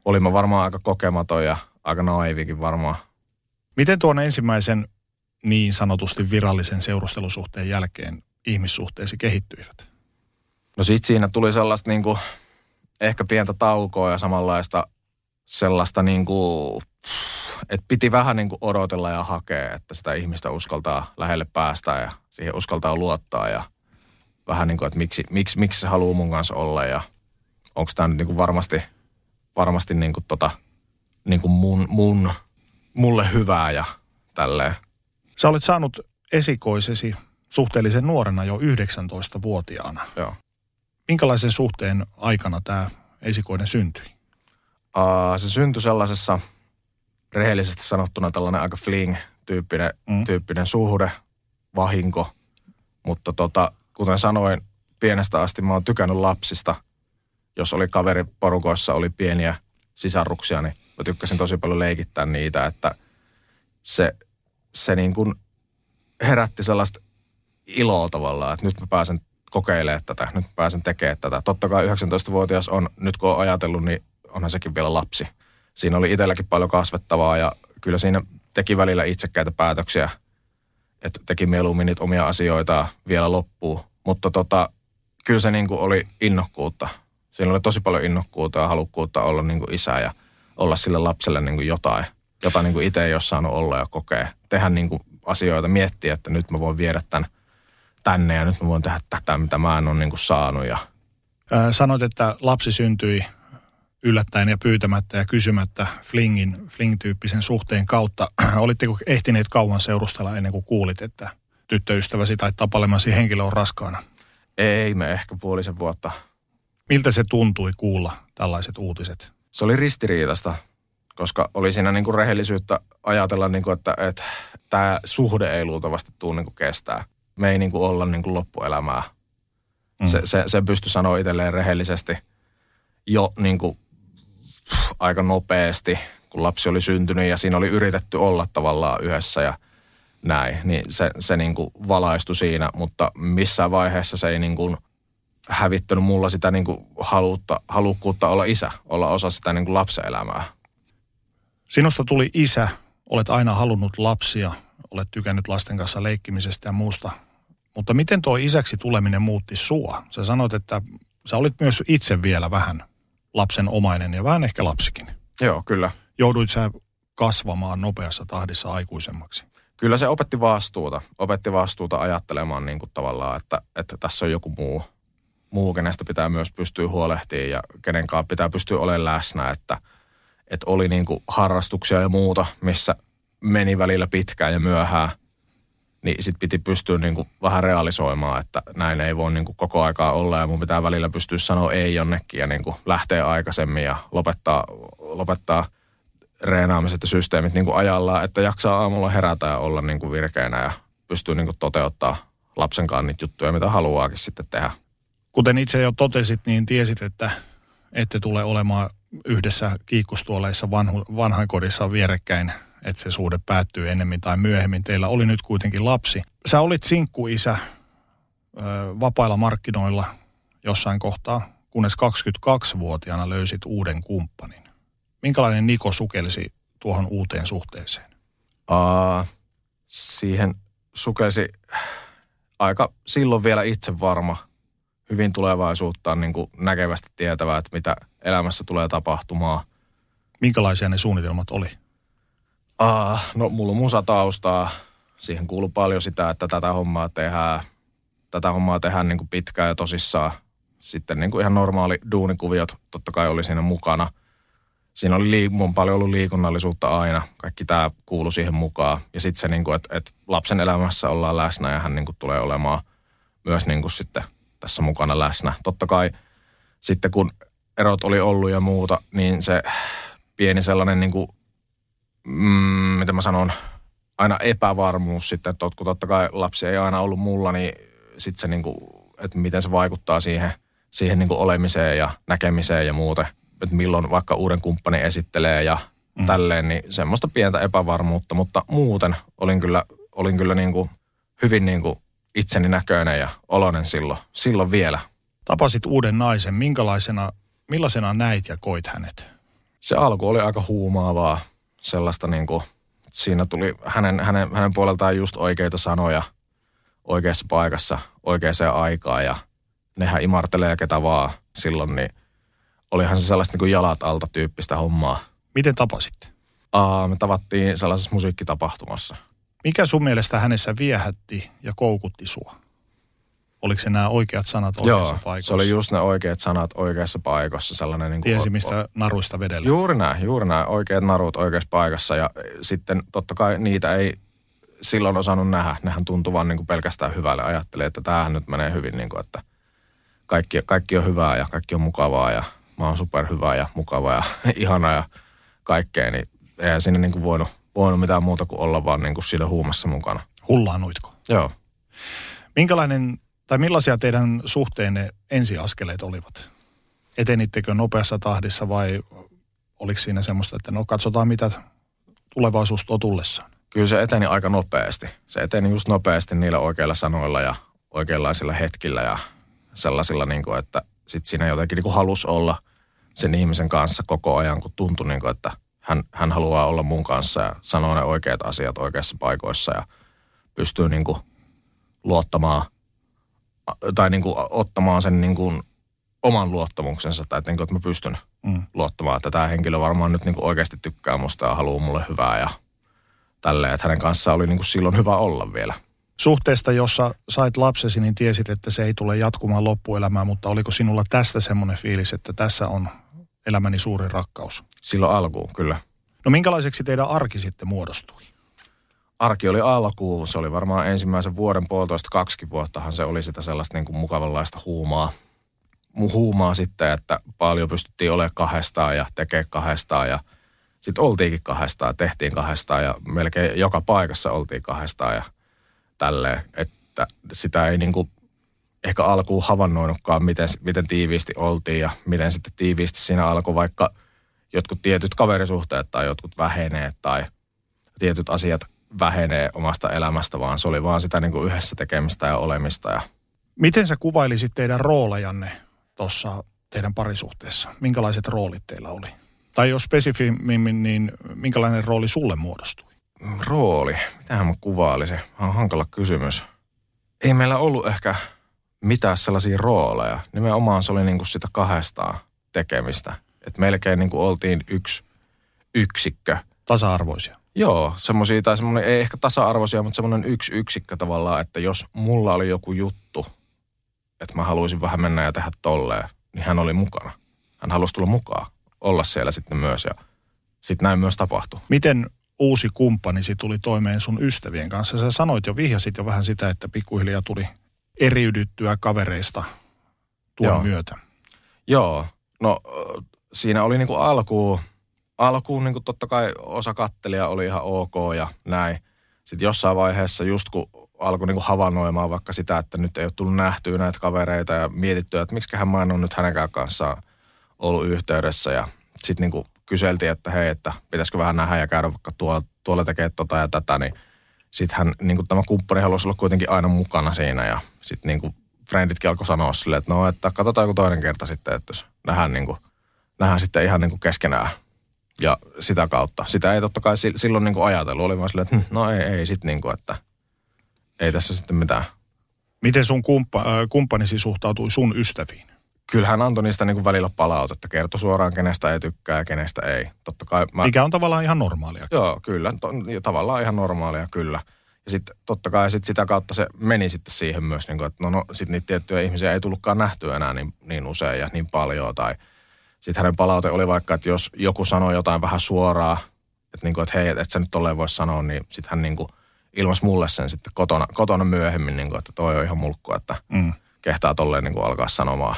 Olin mä varmaan aika kokematon ja aika naivikin varmaan. Miten tuon ensimmäisen niin sanotusti virallisen seurustelusuhteen jälkeen ihmissuhteesi kehittyivät? No sit siinä tuli sellaista niinku, ehkä pientä taukoa ja samanlaista sellaista niinku, että piti vähän niinku odotella ja hakea, että sitä ihmistä uskaltaa lähelle päästä ja siihen uskaltaa luottaa ja vähän niin kuin, että miksi, miksi, miksi se haluaa mun kanssa olla ja onko tämä nyt niin kuin varmasti, varmasti niin kuin tota, niin kuin mun, mun, mulle hyvää ja tälleen. Sä olet saanut esikoisesi suhteellisen nuorena jo 19-vuotiaana. Joo. Minkälaisen suhteen aikana tämä esikoinen syntyi? Uh, se syntyi sellaisessa rehellisesti sanottuna tällainen aika fling-tyyppinen mm. tyyppinen suhde, vahinko. Mutta tota, kuten sanoin, pienestä asti mä oon tykännyt lapsista. Jos oli kaveriporukoissa, oli pieniä sisaruksia, niin mä tykkäsin tosi paljon leikittää niitä, että se, se niin kuin herätti sellaista iloa tavallaan, että nyt mä pääsen kokeilemaan tätä, nyt mä pääsen tekemään tätä. Totta kai 19-vuotias on, nyt kun on ajatellut, niin onhan sekin vielä lapsi. Siinä oli itselläkin paljon kasvettavaa ja kyllä siinä teki välillä itsekkäitä päätöksiä – että teki mieluummin niitä omia asioita vielä loppuu. Mutta tota, kyllä se niin kuin oli innokkuutta. Siinä oli tosi paljon innokkuutta ja halukkuutta olla niin kuin isä ja olla sille lapselle niin kuin jotain, jota niin kuin itse ei ole saanut olla ja kokea. Tehdä niin kuin asioita, miettiä, että nyt mä voin viedä tämän tänne ja nyt mä voin tehdä tätä, mitä mä en ole niin kuin saanut. Ja... Sanoit, että lapsi syntyi yllättäen ja pyytämättä ja kysymättä flingin, fling-tyyppisen suhteen kautta. [clears throat] Olitteko ehtineet kauan seurustella ennen kuin kuulit, että tyttöystäväsi tai tapalemasi henkilö on raskaana? Ei me ehkä puolisen vuotta. Miltä se tuntui kuulla tällaiset uutiset? Se oli ristiriitasta, koska oli siinä niin kuin rehellisyyttä ajatella, niin kuin, että, että tämä suhde ei luultavasti tule niin kuin kestää. Me ei niin kuin olla niin kuin loppuelämää. Mm. Se, se, se pystyi sanoa itselleen rehellisesti jo niin kuin aika nopeasti, kun lapsi oli syntynyt ja siinä oli yritetty olla tavallaan yhdessä ja näin. Niin se, se niin kuin valaistui siinä, mutta missään vaiheessa se ei niin kuin hävittänyt mulla sitä niin kuin halutta, halukkuutta olla isä, olla osa sitä niin kuin lapsen elämää. Sinusta tuli isä, olet aina halunnut lapsia, olet tykännyt lasten kanssa leikkimisestä ja muusta. Mutta miten tuo isäksi tuleminen muutti sua? Sä sanoit, että sä olit myös itse vielä vähän lapsen omainen ja vähän ehkä lapsikin. Joo, kyllä. Jouduit sä kasvamaan nopeassa tahdissa aikuisemmaksi? Kyllä se opetti vastuuta. Opetti vastuuta ajattelemaan niin kuin tavallaan, että, että tässä on joku muu, muu, kenestä pitää myös pystyä huolehtimaan ja kenen kanssa pitää pystyä olemaan läsnä, että, että oli niin kuin harrastuksia ja muuta, missä meni välillä pitkään ja myöhään, niin sit piti pystyä niin kuin vähän realisoimaan, että näin ei voi niin kuin koko aikaa olla ja mun pitää välillä pystyä sanoa ei jonnekin ja niin kuin lähteä aikaisemmin ja lopettaa, lopettaa reenaamiset ja systeemit niin kuin ajallaan, että jaksaa aamulla herätä ja olla niin kuin virkeänä ja pystyy niin kuin toteuttaa lapsen kanssa niitä juttuja, mitä haluaakin sitten tehdä. Kuten itse jo totesit, niin tiesit, että ette tule olemaan yhdessä kiikkustuoleissa vanhu, vanhainkodissa vierekkäin, että se suhde päättyy ennemmin tai myöhemmin. Teillä oli nyt kuitenkin lapsi. Sä olit sinkkuisä ö, vapailla markkinoilla jossain kohtaa, kunnes 22-vuotiaana löysit uuden kumppanin. Minkälainen Niko sukelsi tuohon uuteen suhteeseen? Uh, siihen sukelsi aika silloin vielä itse varma, hyvin tulevaisuuttaan niin kuin näkevästi tietävää, että mitä elämässä tulee tapahtumaan. Minkälaisia ne suunnitelmat oli? Uh, no mulla on musataustaa. Siihen kuuluu paljon sitä, että tätä hommaa tehdään, tätä hommaa tehdään niin kuin pitkään ja tosissaan. Sitten niin kuin ihan normaali duunikuviot totta kai oli siinä mukana. Siinä oli liik- mun paljon ollut liikunnallisuutta aina. Kaikki tämä kuulu siihen mukaan. Ja sitten se, niin kuin, että, että lapsen elämässä ollaan läsnä ja hän niin kuin tulee olemaan myös niin kuin sitten tässä mukana läsnä. Totta kai sitten kun erot oli ollut ja muuta, niin se pieni sellainen niin kuin mm, miten mä sanon, aina epävarmuus sitten, että kun totta kai lapsi ei aina ollut mulla, niin sitten se niin kuin, että miten se vaikuttaa siihen, siihen niin kuin olemiseen ja näkemiseen ja muuten. Että milloin vaikka uuden kumppanin esittelee ja mm. tälleen, niin semmoista pientä epävarmuutta, mutta muuten olin kyllä, olin kyllä niin kuin hyvin niin kuin itseni näköinen ja oloinen silloin, silloin vielä. Tapasit uuden naisen. Minkälaisena, millaisena näit ja koit hänet? Se alku oli aika huumaavaa sellaista niin kuin, siinä tuli hänen, hänen, hänen puoleltaan just oikeita sanoja oikeassa paikassa oikeaan aikaan ja nehän imartelee ketä vaan silloin, niin olihan se sellaista niin kuin jalat alta tyyppistä hommaa. Miten tapasitte? Aa, me tavattiin sellaisessa musiikkitapahtumassa. Mikä sun mielestä hänessä viehätti ja koukutti sua? Oliko se nämä oikeat sanat oikeassa Joo, paikassa? se oli just ne oikeat sanat oikeassa paikassa. Sellainen niin kuin Tiesi, mistä naruista vedellä. Juuri näin, juuri näin. Oikeat narut oikeassa paikassa. Ja sitten totta kai niitä ei silloin osannut nähdä. Nehän tuntuvan niin kuin pelkästään hyvälle. Ajattelin, että tämähän nyt menee hyvin, niin kuin, että kaikki, kaikki on hyvää ja kaikki on mukavaa ja mä oon superhyvä ja mukava ja [laughs] ihana ja kaikkea. Niin eihän sinne niin kuin voinut, voinut mitään muuta kuin olla vaan niin kuin siinä huumassa mukana. Hullaanuitko? Joo. Minkälainen tai millaisia teidän suhteenne ensiaskeleet olivat? Etenittekö nopeassa tahdissa vai oliko siinä semmoista, että no katsotaan mitä tulevaisuus tuo tullessaan? Kyllä se eteni aika nopeasti. Se eteni just nopeasti niillä oikeilla sanoilla ja oikeanlaisilla hetkillä ja sellaisilla, niin kuin, että sitten siinä jotenkin niin kuin halusi olla sen ihmisen kanssa koko ajan, kun tuntui, niin kuin, että hän, hän haluaa olla mun kanssa ja sanoa ne oikeat asiat oikeissa paikoissa ja pystyy niin kuin luottamaan tai niin kuin ottamaan sen niin kuin oman luottamuksensa, tai että, niin kuin, että mä pystyn mm. luottamaan, että tämä henkilö varmaan nyt niin kuin oikeasti tykkää musta ja haluaa mulle hyvää ja tälleen, että hänen kanssaan oli niin kuin silloin hyvä olla vielä. Suhteesta, jossa sait lapsesi, niin tiesit, että se ei tule jatkumaan loppuelämään, mutta oliko sinulla tästä semmoinen fiilis, että tässä on elämäni suuri rakkaus? Silloin alkuun, kyllä. No minkälaiseksi teidän arki sitten muodostui? Arki oli alkuun. Se oli varmaan ensimmäisen vuoden, puolitoista, kaksi vuottahan se oli sitä sellaista niin kuin mukavanlaista huumaa. Huumaa sitten, että paljon pystyttiin olemaan kahdestaan ja tekemään kahdestaan ja sitten oltiinkin kahdestaan, tehtiin kahdestaan ja melkein joka paikassa oltiin kahdestaan ja tälleen, että sitä ei niin kuin ehkä alkuun havainnoinutkaan, miten, miten tiiviisti oltiin ja miten sitten tiiviisti siinä alkoi vaikka jotkut tietyt kaverisuhteet tai jotkut väheneet tai tietyt asiat vähenee omasta elämästä, vaan se oli vaan sitä niin kuin yhdessä tekemistä ja olemista. Ja... Miten sä kuvailisit teidän roolejanne tuossa teidän parisuhteessa? Minkälaiset roolit teillä oli? Tai jos spesifimmin, niin minkälainen rooli sulle muodostui? Rooli? Mitähän mä kuvailisin? On hankala kysymys. Ei meillä ollut ehkä mitään sellaisia rooleja. Nimenomaan se oli niin kuin sitä kahdestaan tekemistä. Että melkein niin kuin oltiin yksi, yksikkö. Tasa-arvoisia. Joo, semmoisia, tai semmoinen, ei ehkä tasa-arvoisia, mutta semmoinen yksi yksikkö tavallaan, että jos mulla oli joku juttu, että mä haluaisin vähän mennä ja tehdä tolleen, niin hän oli mukana. Hän halusi tulla mukaan, olla siellä sitten myös ja sitten näin myös tapahtui. Miten uusi kumppanisi tuli toimeen sun ystävien kanssa? Sä sanoit jo, vihjasit jo vähän sitä, että pikkuhiljaa tuli eriydyttyä kavereista tuon Joo. myötä. Joo, no siinä oli niinku alkuun, alkuun niinku totta kai osa kattelia oli ihan ok ja näin. Sitten jossain vaiheessa just kun alkoi niinku havainnoimaan vaikka sitä, että nyt ei ole tullut nähtyä näitä kavereita ja mietittyä, että miksiköhän mä en ole nyt hänenkään kanssaan ollut yhteydessä ja sitten niinku kyseltiin, että hei, että pitäisikö vähän nähdä ja käydä vaikka tuolla, tuolla tekee tota ja tätä, niin sitten hän, niinku tämä kumppani halusi olla kuitenkin aina mukana siinä ja sitten niinku frienditkin alkoi sanoa silleen, että no, että katsotaan joku toinen kerta sitten, että jos nähdään, niinku, nähdään sitten ihan niinku keskenään ja sitä kautta. Sitä ei totta kai si- silloin niinku ajatellut, oli vaan silleen, että hm, no ei, ei sitten niinku, että ei tässä sitten mitään. Miten sun kumppa, äh, kumppanisi suhtautui sun ystäviin? Kyllähän antoi niistä niinku välillä palautetta, kertoi suoraan kenestä ei tykkää ja kenestä ei. Totta kai mä, Mikä on tavallaan ihan normaalia. Joo, kyllä. To, tavallaan ihan normaalia, kyllä. Ja sitten totta kai sit sitä kautta se meni sitten siihen myös, niin kuin, että no, no sitten niitä tiettyjä ihmisiä ei tullutkaan nähtyä enää niin, niin usein ja niin paljon. Tai sitten hänen palaute oli vaikka, että jos joku sanoi jotain vähän suoraa, että, niin kuin, että hei, että et sä nyt tolleen voi sanoa, niin sitten hän niin kuin ilmaisi mulle sen sitten kotona, kotona myöhemmin, niin kuin, että toi on ihan mulkku, että Mm. kehtaa tolleen niin kuin alkaa sanomaan.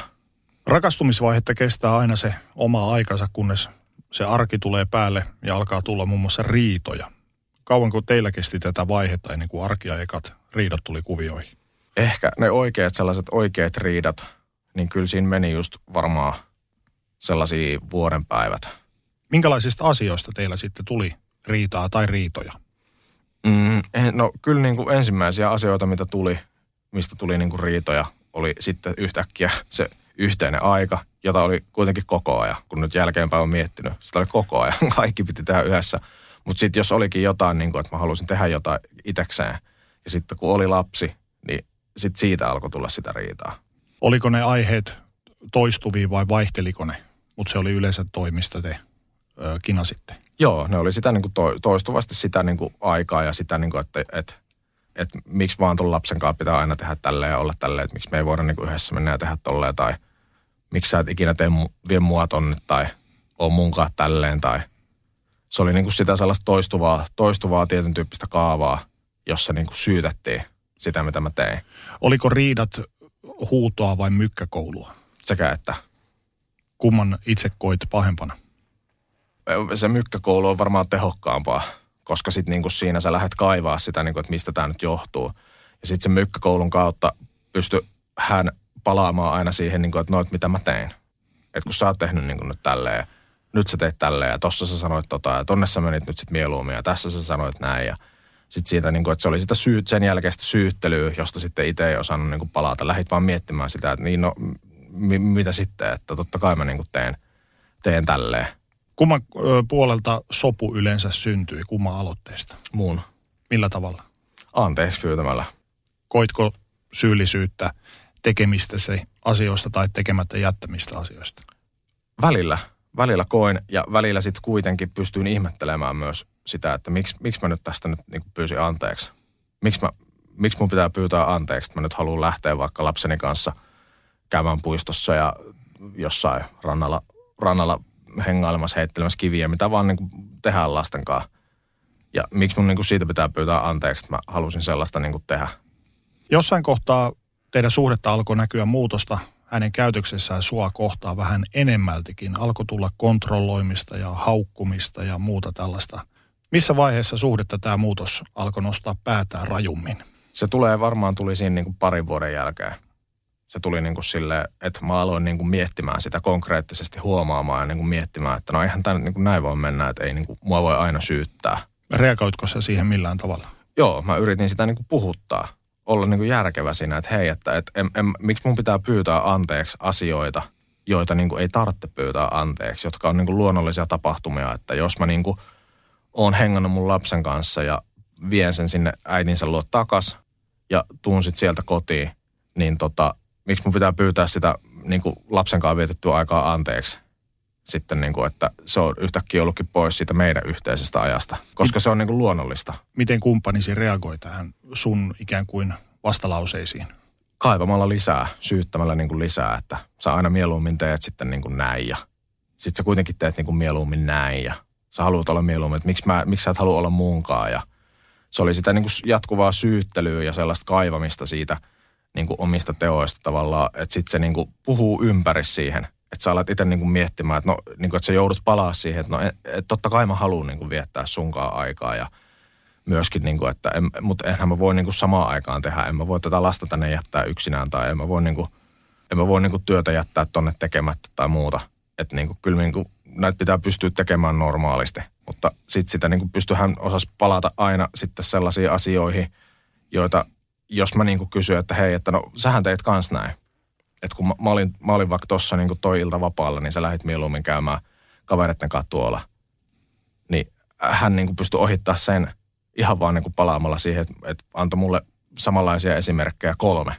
Rakastumisvaihetta kestää aina se oma aikansa, kunnes se arki tulee päälle ja alkaa tulla muun muassa riitoja. Kauanko teillä kesti tätä vaihetta ennen kuin arki ja ekat riidat tuli kuvioihin? ehkä ne oikeat sellaiset oikeat riidat, niin kyllä siinä meni just varmaan sellaisia vuoden päivät. Minkälaisista asioista teillä sitten tuli riitaa tai riitoja? Mm, eh, no kyllä niin kuin ensimmäisiä asioita, mitä tuli, mistä tuli niin kuin riitoja, oli sitten yhtäkkiä se yhteinen aika, jota oli kuitenkin koko ajan, kun nyt jälkeenpäin on miettinyt. Sitä oli koko ajan, [laughs] kaikki piti tehdä yhdessä. Mutta sitten jos olikin jotain, niin kuin, että mä halusin tehdä jotain itekseen, ja sitten kun oli lapsi, niin sitten siitä alkoi tulla sitä riitaa. Oliko ne aiheet toistuvia vai vaihteliko ne? Mutta se oli yleensä toimista te ö, kinasitte. Joo, ne oli sitä niin kuin to, toistuvasti sitä niin kuin aikaa ja sitä, niin kuin, että, että, että miksi vaan tuon lapsen kanssa pitää aina tehdä tälleen ja olla tälleen, että miksi me ei voida niin kuin yhdessä mennä ja tehdä tolleen tai miksi sä et ikinä tee, vie mua tonne tai on munkaan tälleen tai se oli niin kuin sitä sellaista toistuvaa, toistuvaa tietyn tyyppistä kaavaa, jossa niin kuin syytettiin sitä, mitä mä tein. Oliko riidat huutoa vai mykkäkoulua? Sekä että Kumman itse koit pahempana? se mykkäkoulu on varmaan tehokkaampaa, koska sitten niinku siinä sä lähdet kaivaa sitä, niinku, että mistä tämä nyt johtuu. Ja sitten sen mykkäkoulun kautta pysty hän palaamaan aina siihen, niinku, että noit mitä mä tein. Että kun sä oot tehnyt niinku nyt tälleen, nyt sä teit tälleen ja tossa sä sanoit tota ja tonne sä menit nyt sit mieluummin ja tässä sä sanoit näin ja sitten siitä, niinku, että se oli sitä syyt, sen jälkeistä syyttelyä, josta sitten itse ei osannut niinku palata. Lähit vaan miettimään sitä, että niin no, mi- mitä sitten, että totta kai mä niinku teen, teen tälleen Kumman puolelta sopu yleensä syntyi, kumman aloitteesta? muun Millä tavalla? anteeksi pyytämällä. Koitko syyllisyyttä tekemistä se asioista tai tekemättä jättämistä asioista? Välillä, välillä koin ja välillä sitten kuitenkin pystyin ihmettelemään myös sitä, että miksi, miksi mä nyt tästä nyt niin pyysin anteeksi. Miksi, mä, miksi mun pitää pyytää anteeksi, että mä nyt haluan lähteä vaikka lapseni kanssa käymään puistossa ja jossain rannalla, rannalla hengailemassa, heittelemässä kiviä, mitä vaan niin tehdään lasten kanssa. Ja miksi mun niin siitä pitää pyytää anteeksi, että mä halusin sellaista niin tehdä. Jossain kohtaa teidän suhdetta alkoi näkyä muutosta hänen käytöksessään sua kohtaan vähän enemmältikin. Alkoi tulla kontrolloimista ja haukkumista ja muuta tällaista. Missä vaiheessa suhdetta tämä muutos alkoi nostaa päätään rajummin? se tulee varmaan tuli siinä niin kuin parin vuoden jälkeen. Se tuli niin kuin silleen, että mä aloin niin kuin miettimään sitä konkreettisesti huomaamaan ja niin kuin miettimään, että no eihän tämä niin kuin näin voi mennä, että ei niin kuin, mua voi aina syyttää. Reagoitko sä siihen millään tavalla? Joo, mä yritin sitä niin kuin puhuttaa, olla niin kuin järkevä siinä, että hei, että et, em, em, miksi mun pitää pyytää anteeksi asioita, joita niin kuin ei tarvitse pyytää anteeksi, jotka on niin kuin luonnollisia tapahtumia, että jos mä niin kuin oon hengannut mun lapsen kanssa ja vien sen sinne äitinsä luo takas ja tuun sitten sieltä kotiin, niin tota, miksi mun pitää pyytää sitä niin kuin lapsen kanssa vietettyä aikaa anteeksi? sitten, niin kuin, että se on yhtäkkiä ollutkin pois siitä meidän yhteisestä ajasta, koska se on niin kuin luonnollista. Miten kumppanisi reagoi tähän sun ikään kuin vastalauseisiin? Kaivamalla lisää, syyttämällä niin kuin lisää, että sä aina mieluummin teet sitten niin kuin näin ja sitten sä kuitenkin teet niin kuin mieluummin näin ja sä haluat olla mieluummin, että miksi, mä, miksi sä et halua olla muunkaan ja se oli sitä niin kuin jatkuvaa syyttelyä ja sellaista kaivamista siitä niin kuin omista teoista tavallaan, että sitten se niin kuin puhuu ympäri siihen, että sä alat itse niin kuin miettimään, että, no, niin kuin, että sä joudut palaa siihen, että no, et, et totta kai mä haluan niin viettää sunkaan aikaa ja myöskin, niin kuin, että en, mutta enhän mä voi niin kuin samaan aikaan tehdä, en mä voi tätä lasta tänne jättää yksinään tai en mä voi, niin kuin, en mä voi niin kuin työtä jättää tonne tekemättä tai muuta. Että niin kuin, kyllä niin kuin, näitä pitää pystyä tekemään normaalisti, mutta sitten sitä niin pystyhän osas palata aina sitten sellaisiin asioihin, joita jos mä niin kuin kysyn, että hei, että no sähän teit kans näin. Että kun mä, mä, olin, mä olin vaikka tuossa niin toi ilta vapaalla, niin sä lähdit mieluummin käymään kavereiden kanssa tuolla. Niin hän niin kuin pystyi ohittaa sen ihan vaan niin kuin palaamalla siihen, että, että antoi mulle samanlaisia esimerkkejä kolme,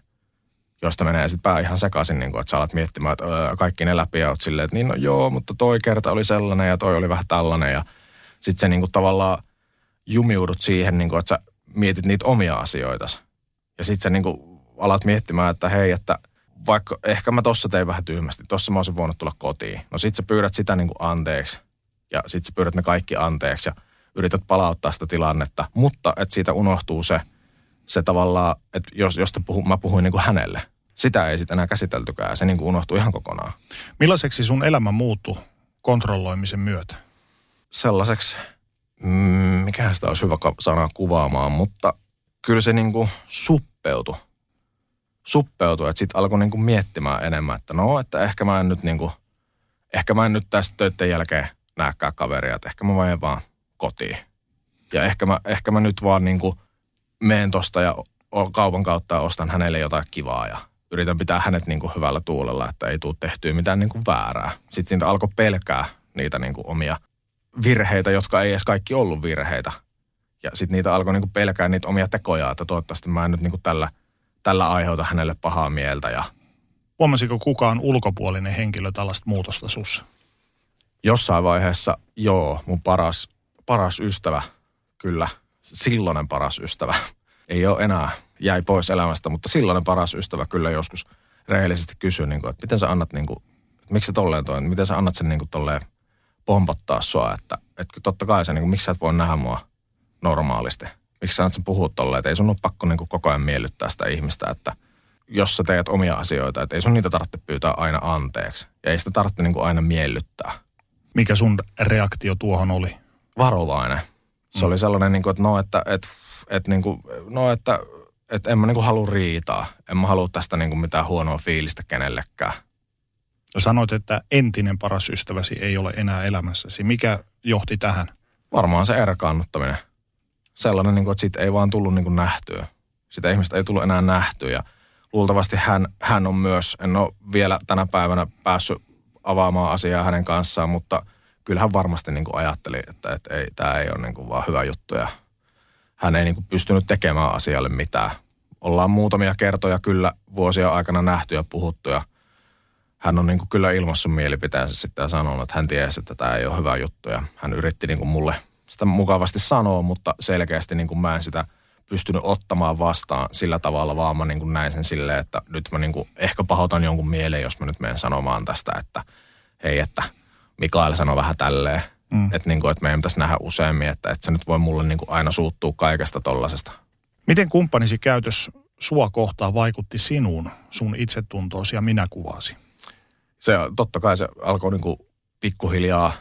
josta menee sitten pää ihan sekaisin, niin kuin, että sä alat miettimään, että öö, kaikki ne läpi ja oot silleen, että niin no joo, mutta toi kerta oli sellainen ja toi oli vähän tällainen ja sitten se niin kuin tavallaan jumiudut siihen, niin kuin, että sä mietit niitä omia asioita. Ja sitten sä niin kuin alat miettimään, että hei, että vaikka ehkä mä tossa tein vähän tyhmästi, tossa mä olisin voinut tulla kotiin. No sit sä pyydät sitä niin kuin anteeksi ja sit sä pyydät ne kaikki anteeksi ja yrität palauttaa sitä tilannetta, mutta että siitä unohtuu se, se tavallaan, että jos, jos puhu, mä puhuin niin kuin hänelle, sitä ei sitten enää käsiteltykään, se niin kuin unohtuu ihan kokonaan. Millaiseksi sun elämä muuttui kontrolloimisen myötä? Sellaiseksi, mm, mikä sitä olisi hyvä sana kuvaamaan, mutta kyllä se niin kuin suppeutui. Suppeutui, että sitten alkoi niin kuin miettimään enemmän, että no, että ehkä mä en nyt niin kuin, ehkä mä en nyt tästä töiden jälkeen näkään kaveria, että ehkä mä menen vaan kotiin. Ja ehkä mä, ehkä mä nyt vaan niin kuin meen tosta ja kaupan kautta ja ostan hänelle jotain kivaa ja yritän pitää hänet niin kuin hyvällä tuulella, että ei tule tehtyä mitään niin kuin väärää. Sitten siitä alkoi pelkää niitä niin kuin omia virheitä, jotka ei edes kaikki ollut virheitä. Ja sitten niitä alkoi niin kuin pelkää niitä omia tekoja, että toivottavasti mä en nyt niin kuin tällä, tällä aiheuta hänelle pahaa mieltä. Ja Huomasiko kukaan ulkopuolinen henkilö tällaista muutosta sussa? jossain vaiheessa, joo, mun paras, paras ystävä, kyllä, silloinen paras ystävä, ei ole enää, jäi pois elämästä, mutta silloinen paras ystävä kyllä joskus rehellisesti kysyi, niin kuin, että miten sä annat, niin kuin, että miksi sä tolleen toi, miten sä annat sen niin kuin, tolleen pompottaa sua, että, että totta kai sä, niin kuin, miksi sä et voi nähdä mua normaalisti, miksi sä sen puhua tolleen, että ei sun ole pakko niin kuin, koko ajan miellyttää sitä ihmistä, että jos sä teet omia asioita, että ei sun niitä tarvitse pyytää aina anteeksi ja ei sitä tarvitse niin kuin, aina miellyttää mikä sun reaktio tuohon oli? Varovainen. Se mm. oli sellainen, niin kuin, että no, että, että, että, niin kuin, no, että, että en mä niin kuin halua riitaa. En mä halua tästä niin kuin mitään huonoa fiilistä kenellekään. No sanoit, että entinen paras ystäväsi ei ole enää elämässäsi. Mikä johti tähän? Varmaan se erkaannuttaminen. Sellainen, niin kuin, että siitä ei vaan tullut niin kuin nähtyä. Sitä ihmistä ei tullut enää nähtyä. Ja luultavasti hän, hän on myös, en ole vielä tänä päivänä päässyt avaamaan asiaa hänen kanssaan, mutta kyllähän varmasti niin kuin ajatteli, että, että ei, tämä ei ole niin kuin vaan hyvä juttu ja hän ei niin kuin pystynyt tekemään asialle mitään. Ollaan muutamia kertoja kyllä vuosia aikana nähty ja puhuttu ja hän on niin kuin kyllä ilmassut mielipiteensä sitten ja sanonut, että hän tiesi, että tämä ei ole hyvä juttu ja hän yritti niin kuin mulle sitä mukavasti sanoa, mutta selkeästi niin kuin mä en sitä – pystynyt ottamaan vastaan sillä tavalla, vaan mä niin kuin näin sen silleen, että nyt mä niin kuin ehkä pahoitan jonkun mieleen, jos mä nyt menen sanomaan tästä, että hei, että Mikael sanoi vähän tälleen, mm. että, niin kuin, että meidän pitäisi nähdä useammin, että, että se nyt voi mulle niin kuin aina suuttua kaikesta tollasesta. Miten kumppanisi käytös sua kohtaan vaikutti sinuun, sun itsetuntoosi ja minäkuvaasi? Se totta kai se alkoi niin kuin pikkuhiljaa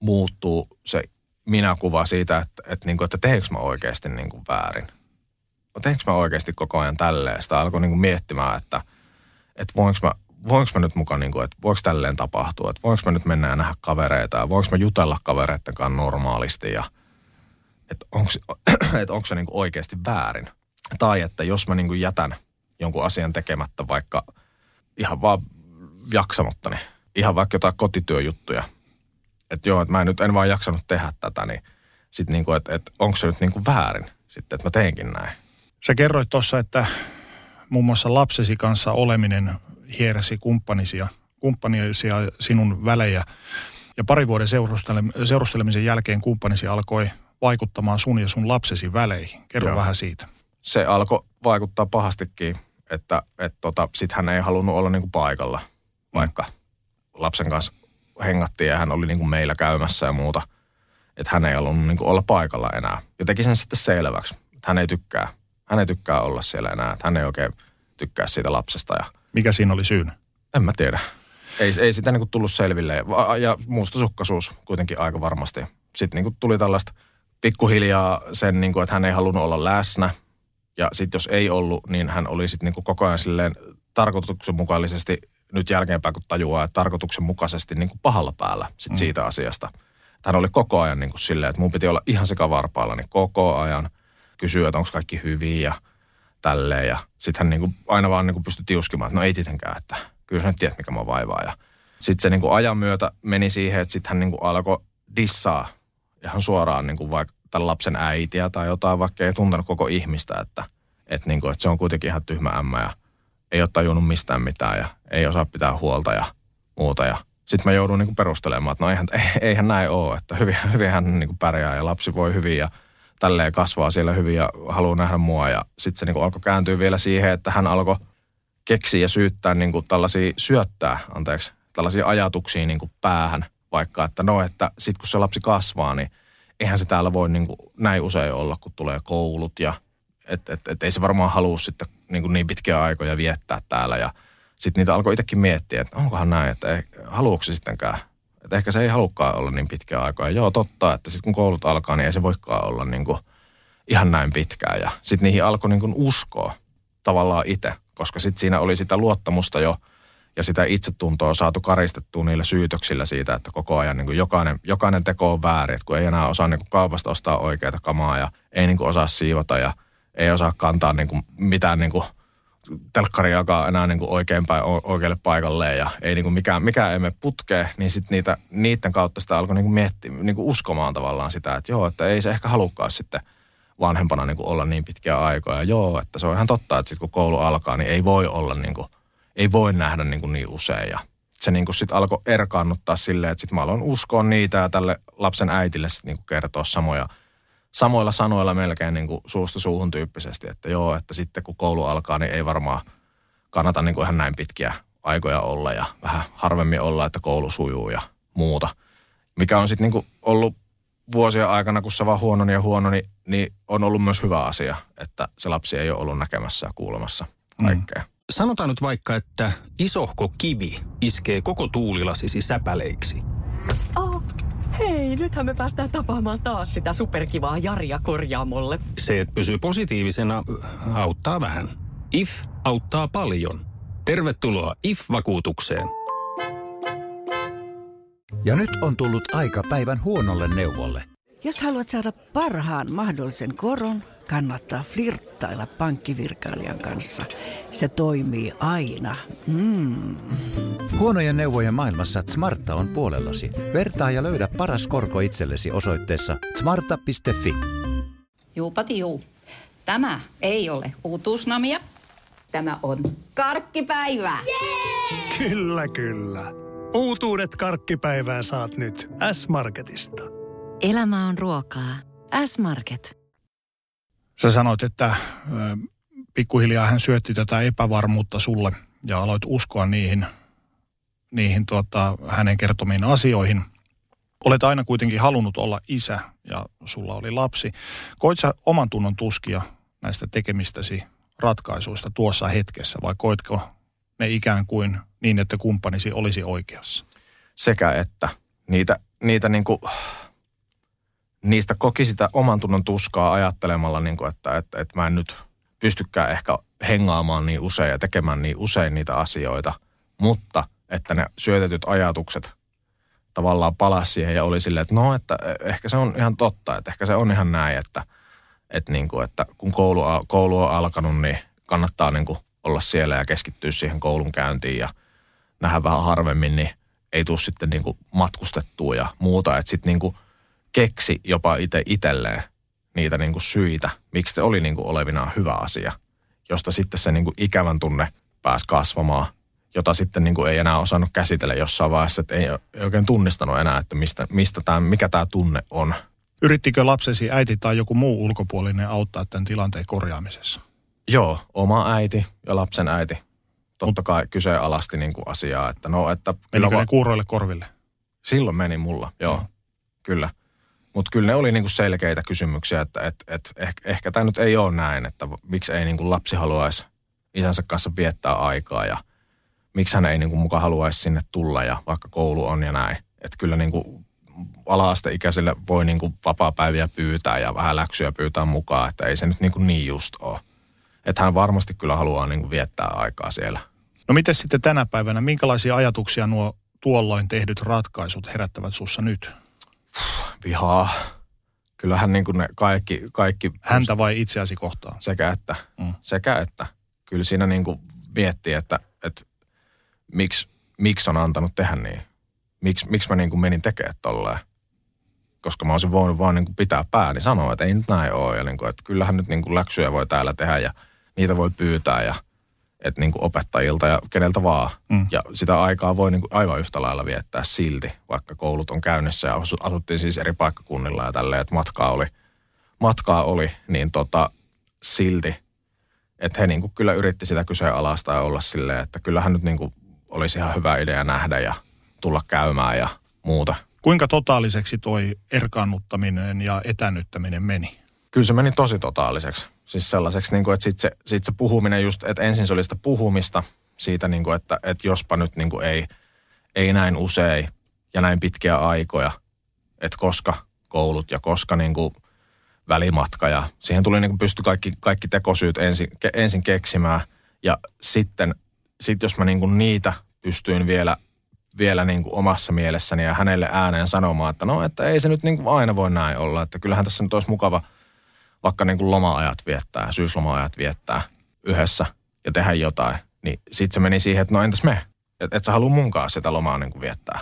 muuttuu se minäkuva siitä, että, että, niin kuin, että teekö mä oikeasti niin kuin väärin teekö mä oikeasti koko ajan tälleen? Sitä alkoi niin kuin miettimään, että, että voinko mä, voinko mä nyt mukaan, niin kuin, että voiko tälleen tapahtua, että voinko mä nyt mennä ja nähdä kavereita ja voinko mä jutella kavereiden kanssa normaalisti ja että onko, [clears throat] että onko se niin kuin oikeasti väärin. Tai että jos mä niin kuin jätän jonkun asian tekemättä vaikka ihan vaan jaksamatta, niin ihan vaikka jotain kotityöjuttuja, että joo, että mä en nyt en vaan jaksanut tehdä tätä, niin sitten niin kuin, että, että onko se nyt niin kuin väärin sitten, että mä teenkin näin. Sä kerroit tuossa, että muun muassa lapsesi kanssa oleminen hiersi kumppanisia, kumppanisia sinun välejä. Ja pari vuoden seurustele- seurustelemisen jälkeen kumppanisi alkoi vaikuttamaan sun ja sun lapsesi väleihin. Kerro Joo. vähän siitä. Se alkoi vaikuttaa pahastikin, että et tota, sit hän ei halunnut olla niinku paikalla, vaikka lapsen kanssa hengattiin ja hän oli niinku meillä käymässä ja muuta. Että hän ei halunnut niinku olla paikalla enää. Ja teki sen sitten selväksi, että hän ei tykkää. Hän ei tykkää olla siellä enää, että hän ei oikein tykkää siitä lapsesta ja Mikä siinä oli syynä? en mä tiedä. Ei, ei sitä niinku tullut selville. Ja mustasukkaisuus kuitenkin aika varmasti. Sitten niinku tuli tällaista pikkuhiljaa sen, niinku, että hän ei halunnut olla läsnä. Ja sitten jos ei ollut, niin hän oli sitten niinku koko ajan silleen tarkoituksenmukaisesti, nyt jälkeenpäin kun tajuaa, että tarkoituksenmukaisesti niinku pahalla päällä sit mm. siitä asiasta. Hän oli koko ajan niinku silleen, että mun piti olla ihan sekavarpailla, niin koko ajan kysyä, että onko kaikki hyvin ja tälleen. Ja sitten hän niinku aina vaan niinku pystyi tiuskimaan, että no ei tietenkään, että kyllä sä nyt tiedät, mikä mä vaivaa. Ja sitten se niinku ajan myötä meni siihen, että sitten hän niinku alkoi dissaa ihan suoraan niinku vaikka tämän lapsen äitiä tai jotain, vaikka ei tuntenut koko ihmistä, että, että, niinku, että se on kuitenkin ihan tyhmä ämmä ja ei ole tajunnut mistään mitään ja ei osaa pitää huolta ja muuta. Ja sitten mä joudun niinku perustelemaan, että no eihän, eihän näin ole, että hyvin, [laughs] hyvin hän niinku pärjää ja lapsi voi hyvin ja tälleen kasvaa siellä hyvin ja haluaa nähdä mua. Ja sitten se niinku alkoi kääntyä vielä siihen, että hän alkoi keksiä ja syyttää niinku tällaisia, syöttää, anteeksi, tällaisia ajatuksia niinku päähän. Vaikka, että no, että sitten kun se lapsi kasvaa, niin eihän se täällä voi niinku näin usein olla, kun tulee koulut ja että et, et ei se varmaan halua sitten niin, niin pitkiä aikoja viettää täällä. Ja sitten niitä alkoi itsekin miettiä, että onkohan näin, että haluuko se sittenkään. Että ehkä se ei halukkaan olla niin pitkää aikaa. Joo, totta, että sitten kun koulut alkaa, niin ei se voikaan olla niin kuin ihan näin pitkään. Ja sitten niihin alkoi niin kuin uskoa tavallaan itse, koska sitten siinä oli sitä luottamusta jo ja sitä itsetuntoa saatu karistettua niillä syytöksillä siitä, että koko ajan niin kuin jokainen, jokainen teko on väärin, että kun ei enää osaa niin kuin kaupasta ostaa oikeita kamaa ja ei niin kuin osaa siivota ja ei osaa kantaa niin kuin mitään niin kuin telkkariakaan enää niin kuin oikeinpäin oikealle paikalle ja ei niin kuin mikään, mikään ei mene putkeen, niin sitten niitä, niiden kautta sitä alkoi niin kuin miettiä, niin kuin uskomaan tavallaan sitä, että joo, että ei se ehkä halukkaan sitten vanhempana niin kuin olla niin pitkiä aikoja. Joo, että se on ihan totta, että sitten kun koulu alkaa, niin ei voi olla niin kuin, ei voi nähdä niin, kuin niin usein ja se niin kuin sitten alkoi erkaannuttaa silleen, että sitten mä aloin uskoa niitä ja tälle lapsen äitille sitten niin kuin kertoa samoja samoilla sanoilla melkein niin kuin suusta suuhun tyyppisesti, että joo, että sitten kun koulu alkaa, niin ei varmaan kannata niin kuin ihan näin pitkiä aikoja olla ja vähän harvemmin olla, että koulu sujuu ja muuta. Mikä on sitten niin kuin ollut vuosien aikana, kun se vaan huononi ja huononi, niin on ollut myös hyvä asia, että se lapsi ei ole ollut näkemässä ja kuulemassa kaikkea. Mm. Sanotaan nyt vaikka, että isohko kivi iskee koko tuulilasisi säpäleiksi. Oh, hei, nythän me päästään tapaamaan taas sitä superkivaa Jaria korjaamolle. Se, että pysyy positiivisena, auttaa vähän. IF auttaa paljon. Tervetuloa IF-vakuutukseen. Ja nyt on tullut aika päivän huonolle neuvolle. Jos haluat saada parhaan mahdollisen koron, kannattaa flirttailla pankkivirkailijan kanssa. Se toimii aina. Mm. Huonojen neuvojen maailmassa Smarta on puolellasi. Vertaa ja löydä paras korko itsellesi osoitteessa smarta.fi. Juupati juu. Tämä ei ole uutuusnamia. Tämä on karkkipäivää. Kyllä, kyllä. Uutuudet karkkipäivään saat nyt S-Marketista. Elämä on ruokaa. S-Market. Sä sanoit, että pikkuhiljaa hän syötti tätä epävarmuutta sulle ja aloit uskoa niihin, niihin tuota, hänen kertomiin asioihin. Olet aina kuitenkin halunnut olla isä ja sulla oli lapsi. Koit sä oman tunnon tuskia näistä tekemistäsi ratkaisuista tuossa hetkessä vai koitko ne ikään kuin niin, että kumppanisi olisi oikeassa? Sekä että niitä, niitä niin kuin, niistä koki sitä oman tunnon tuskaa ajattelemalla, niin kuin, että, että, että mä en nyt pystykään ehkä hengaamaan niin usein ja tekemään niin usein niitä asioita, mutta että ne syötetyt ajatukset tavallaan palasi siihen ja oli silleen, että no, että ehkä se on ihan totta, että ehkä se on ihan näin, että, että, niin kuin, että kun koulu, koulu on alkanut, niin kannattaa niin kuin olla siellä ja keskittyä siihen koulun käyntiin ja nähdä vähän harvemmin, niin ei tule sitten niin kuin matkustettua ja muuta, että sitten niin kuin keksi jopa itse itselleen niitä niin kuin syitä, miksi se oli niin kuin olevinaan hyvä asia, josta sitten se niin kuin ikävän tunne pääsi kasvamaan jota sitten niin kuin ei enää osannut käsitellä jossain vaiheessa, että ei, ei oikein tunnistanut enää, että mistä, mistä tämä, mikä tämä tunne on. Yrittikö lapsesi äiti tai joku muu ulkopuolinen auttaa tämän tilanteen korjaamisessa? Joo, oma äiti ja lapsen äiti. Totta kai kyseenalaisti niin kuin asiaa, että no, että... Menikö ne kuuroille korville? Silloin meni mulla, joo, mm. kyllä. Mutta kyllä ne oli niinku selkeitä kysymyksiä, että et, et ehkä, ehkä tämä nyt ei ole näin, että miksi ei niinku lapsi haluaisi isänsä kanssa viettää aikaa ja miksi hän ei niinku mukaan haluaisi sinne tulla ja vaikka koulu on ja näin. Että kyllä niinku ala-asteikäisille voi niinku vapaa-päiviä pyytää ja vähän läksyjä pyytää mukaan, että ei se nyt niinku niin just ole. Että hän varmasti kyllä haluaa niinku viettää aikaa siellä. No miten sitten tänä päivänä, minkälaisia ajatuksia nuo tuolloin tehdyt ratkaisut herättävät sussa nyt? Vihaa. Kyllähän niin kuin ne kaikki, kaikki... Häntä vai itseäsi kohtaan? Sekä että. Mm. Sekä että. Kyllä siinä niin kuin miettii, että, että miksi, miksi on antanut tehdä niin. Miks, miksi mä niin kuin menin tekemään tolleen. Koska mä olisin voinut vaan niin kuin pitää pääni sanoa, että ei nyt näin ole. Ja niin kuin, että kyllähän nyt niin kuin läksyjä voi täällä tehdä ja niitä voi pyytää ja – että niin kuin opettajilta ja keneltä vaan. Mm. Ja sitä aikaa voi niin kuin aivan yhtä lailla viettää silti, vaikka koulut on käynnissä ja asuttiin siis eri paikkakunnilla ja tälleen, että matkaa oli, matkaa oli niin tota, silti, että he niin kuin kyllä yritti sitä kyseenalaista ja olla silleen, että kyllähän nyt niin kuin olisi ihan hyvä idea nähdä ja tulla käymään ja muuta. Kuinka totaaliseksi toi erkaannuttaminen ja etännyttäminen meni? Kyllä se meni tosi totaaliseksi. Siis sellaiseksi, niin kuin, että sitten se, sit se puhuminen just, että ensin se oli sitä puhumista siitä, niin kuin, että, että jospa nyt niin kuin ei, ei näin usein ja näin pitkiä aikoja, että koska koulut ja koska niin kuin välimatka ja siihen tuli niin kuin pysty kaikki, kaikki tekosyyt ensin, ke, ensin keksimään ja sitten sit jos mä niin kuin niitä pystyin vielä, vielä niin kuin omassa mielessäni ja hänelle ääneen sanomaan, että no, että ei se nyt niin kuin aina voi näin olla, että kyllähän tässä nyt olisi mukava – vaikka niin kuin loma-ajat viettää, syysloma-ajat viettää yhdessä ja tehdä jotain, niin sitten se meni siihen, että no entäs me? Että et sä halua munkaan sitä lomaa niin kuin viettää.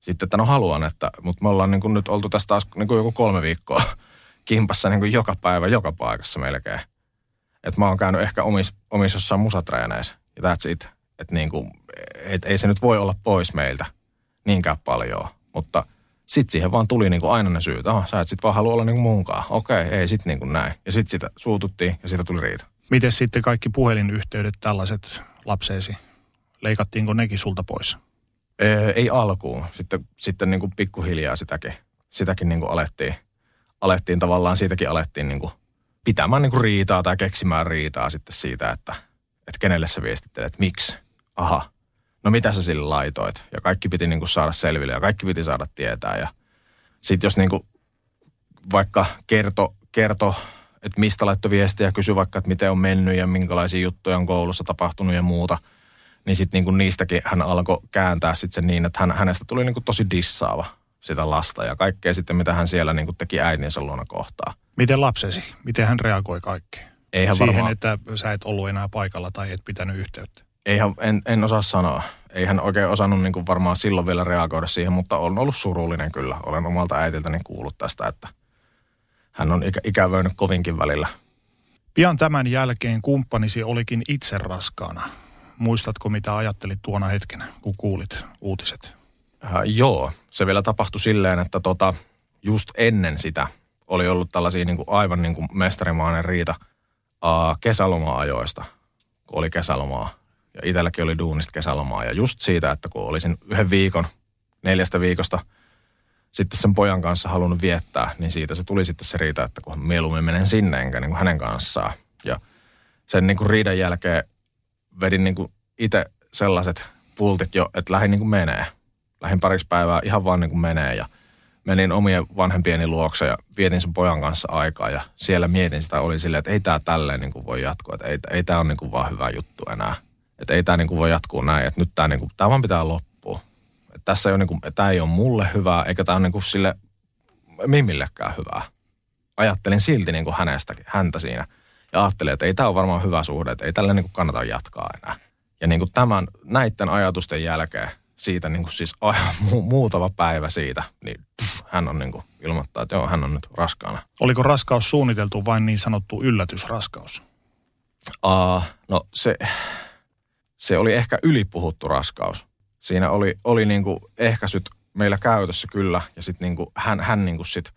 Sitten, että no haluan, että, mutta me ollaan niin kuin nyt oltu tästä taas niin kuin joku kolme viikkoa [laughs] kimpassa niin kuin joka päivä, joka paikassa melkein. Että mä oon käynyt ehkä omissa omis jossain musatreeneissä ja that's it. Että niin kuin, et ei se nyt voi olla pois meiltä niinkään paljon, mutta – sitten siihen vaan tuli niinku aina ne syyt. Oh, sä et sit vaan halua olla niinku munkaan. Okei, okay, ei sit niinku näin. Ja sitten sitä suututtiin ja siitä tuli riita. Miten sitten kaikki puhelinyhteydet, tällaiset lapseesi, leikattiinko nekin sulta pois? Ei, ei alkuun. Sitten, sitten niinku pikkuhiljaa sitäkin, sitäkin niinku alettiin, alettiin tavallaan, siitäkin alettiin niinku pitämään niinku riitaa tai keksimään riitaa sitten siitä, että, että kenelle sä viestittelet, miksi. Aha, no mitä sä sille laitoit? Ja kaikki piti niin kuin saada selville ja kaikki piti saada tietää. Ja sitten jos niin kuin vaikka kerto, kerto, että mistä laittoi viestiä ja kysyi vaikka, että miten on mennyt ja minkälaisia juttuja on koulussa tapahtunut ja muuta, niin sitten niin niistäkin hän alkoi kääntää sitten sen niin, että hän, hänestä tuli niin kuin tosi dissaava sitä lasta ja kaikkea sitten, mitä hän siellä niin kuin teki äitinsä luona kohtaa. Miten lapsesi? Miten hän reagoi kaikkeen? Eihän Siihen, varmaan... että sä et ollut enää paikalla tai et pitänyt yhteyttä. Eihän, en, en osaa sanoa. Ei hän oikein osannut niin kuin varmaan silloin vielä reagoida siihen, mutta on ollut surullinen kyllä. Olen omalta äitiltäni kuullut tästä, että hän on ikä, ikävöinyt kovinkin välillä. Pian tämän jälkeen kumppanisi olikin itse raskaana. Muistatko, mitä ajattelit tuona hetkenä, kun kuulit uutiset? Äh, joo, se vielä tapahtui silleen, että tota, just ennen sitä oli ollut tällaisia niin kuin aivan niin kuin mestarimainen riita äh, kesäloma-ajoista, kun oli kesälomaa ja itselläkin oli duunista kesälomaa. Ja just siitä, että kun olisin yhden viikon, neljästä viikosta sitten sen pojan kanssa halunnut viettää, niin siitä se tuli sitten se riita, että kun mieluummin menen sinne enkä niin kuin hänen kanssaan. Ja sen niin kuin riidan jälkeen vedin niin kuin itse sellaiset pultit jo, että lähdin niin kuin menee. Lähdin pariksi päivää ihan vaan niin kuin menee ja menin omien vanhempieni luokse ja vietin sen pojan kanssa aikaa ja siellä mietin sitä, oli silleen, että ei tämä tälleen niin kuin voi jatkua, että ei, ei tämä ole niin kuin vaan hyvä juttu enää. Että ei tämä niinku voi jatkuu näin, että nyt tämä niinku, tää vaan pitää loppua. Et tässä ei ole niinku, tämä ei ole mulle hyvää, eikä tämä ole niinku sille Mimillekään hyvää. Ajattelin silti niinku hänestäkin, häntä siinä. Ja ajattelin, että ei tämä ole varmaan hyvä suhde, että ei tälle niinku kannata jatkaa enää. Ja niinku tämän, näiden ajatusten jälkeen, siitä niinku siis aivan mu- muutama päivä siitä, niin pff, hän on niinku ilmoittaa, että joo, hän on nyt raskaana. Oliko raskaus suunniteltu vain niin sanottu yllätysraskaus? Uh, no se, se oli ehkä ylipuhuttu raskaus. Siinä oli, oli niin kuin ehkäisyt meillä käytössä kyllä, ja sitten niin hän, hän niin kuin sit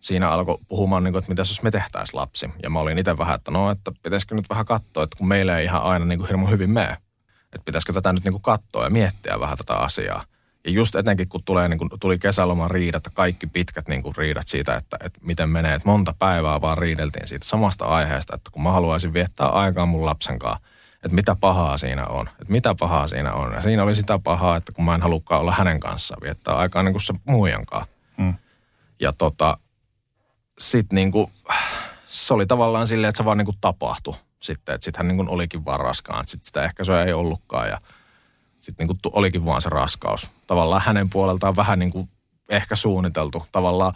siinä alkoi puhumaan, niin kuin, että mitä jos me tehtäisiin lapsi. Ja mä olin itse vähän, että no, että pitäisikö nyt vähän katsoa, että kun meillä ei ihan aina niin kuin hirmu hyvin mene. Että pitäisikö tätä nyt niin kuin katsoa ja miettiä vähän tätä asiaa. Ja just etenkin, kun tulee, niin kun tuli kesäloman riidat, kaikki pitkät niin kuin riidat siitä, että, että miten menee. Että monta päivää vaan riideltiin siitä samasta aiheesta, että kun mä haluaisin viettää aikaa mun lapsen kanssa, että mitä pahaa siinä on. Että mitä pahaa siinä on. Ja siinä oli sitä pahaa, että kun mä en halukkaan olla hänen kanssaan, viettää aikaa niin kuin se muijan kanssa. Mm. Ja tota, sit niin kuin, se oli tavallaan silleen, että se vaan niin kuin tapahtui sitten. Että sit hän niin kuin olikin vaan raskaan. Sitten sitä ehkä se ei ollutkaan ja sitten niin kuin olikin vaan se raskaus. Tavallaan hänen puoleltaan vähän niin kuin ehkä suunniteltu. Tavallaan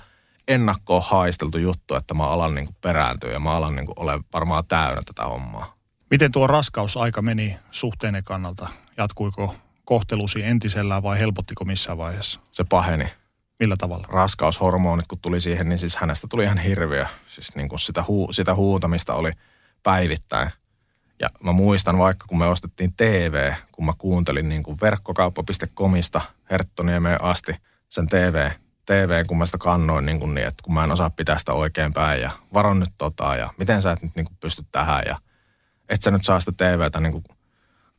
ennakkoon haisteltu juttu, että mä alan niin kuin perääntyä ja mä alan niin kuin ole varmaan täynnä tätä hommaa. Miten tuo raskausaika meni suhteenne kannalta? Jatkuiko kohtelusi entisellään vai helpottiko missään vaiheessa? Se paheni. Millä tavalla? Raskaushormonit kun tuli siihen, niin siis hänestä tuli ihan hirviö. Siis niin kuin sitä, huu, sitä huutamista oli päivittäin. Ja mä muistan vaikka, kun me ostettiin TV, kun mä kuuntelin niin kuin verkkokauppa.comista Herttoniemeen asti sen TV, TV, kun mä sitä kannoin niin, kuin niin, että kun mä en osaa pitää sitä oikein päin ja varon nyt tota ja miten sä et nyt niin kuin pysty tähän ja et sä nyt saa sitä TVtä niin kuin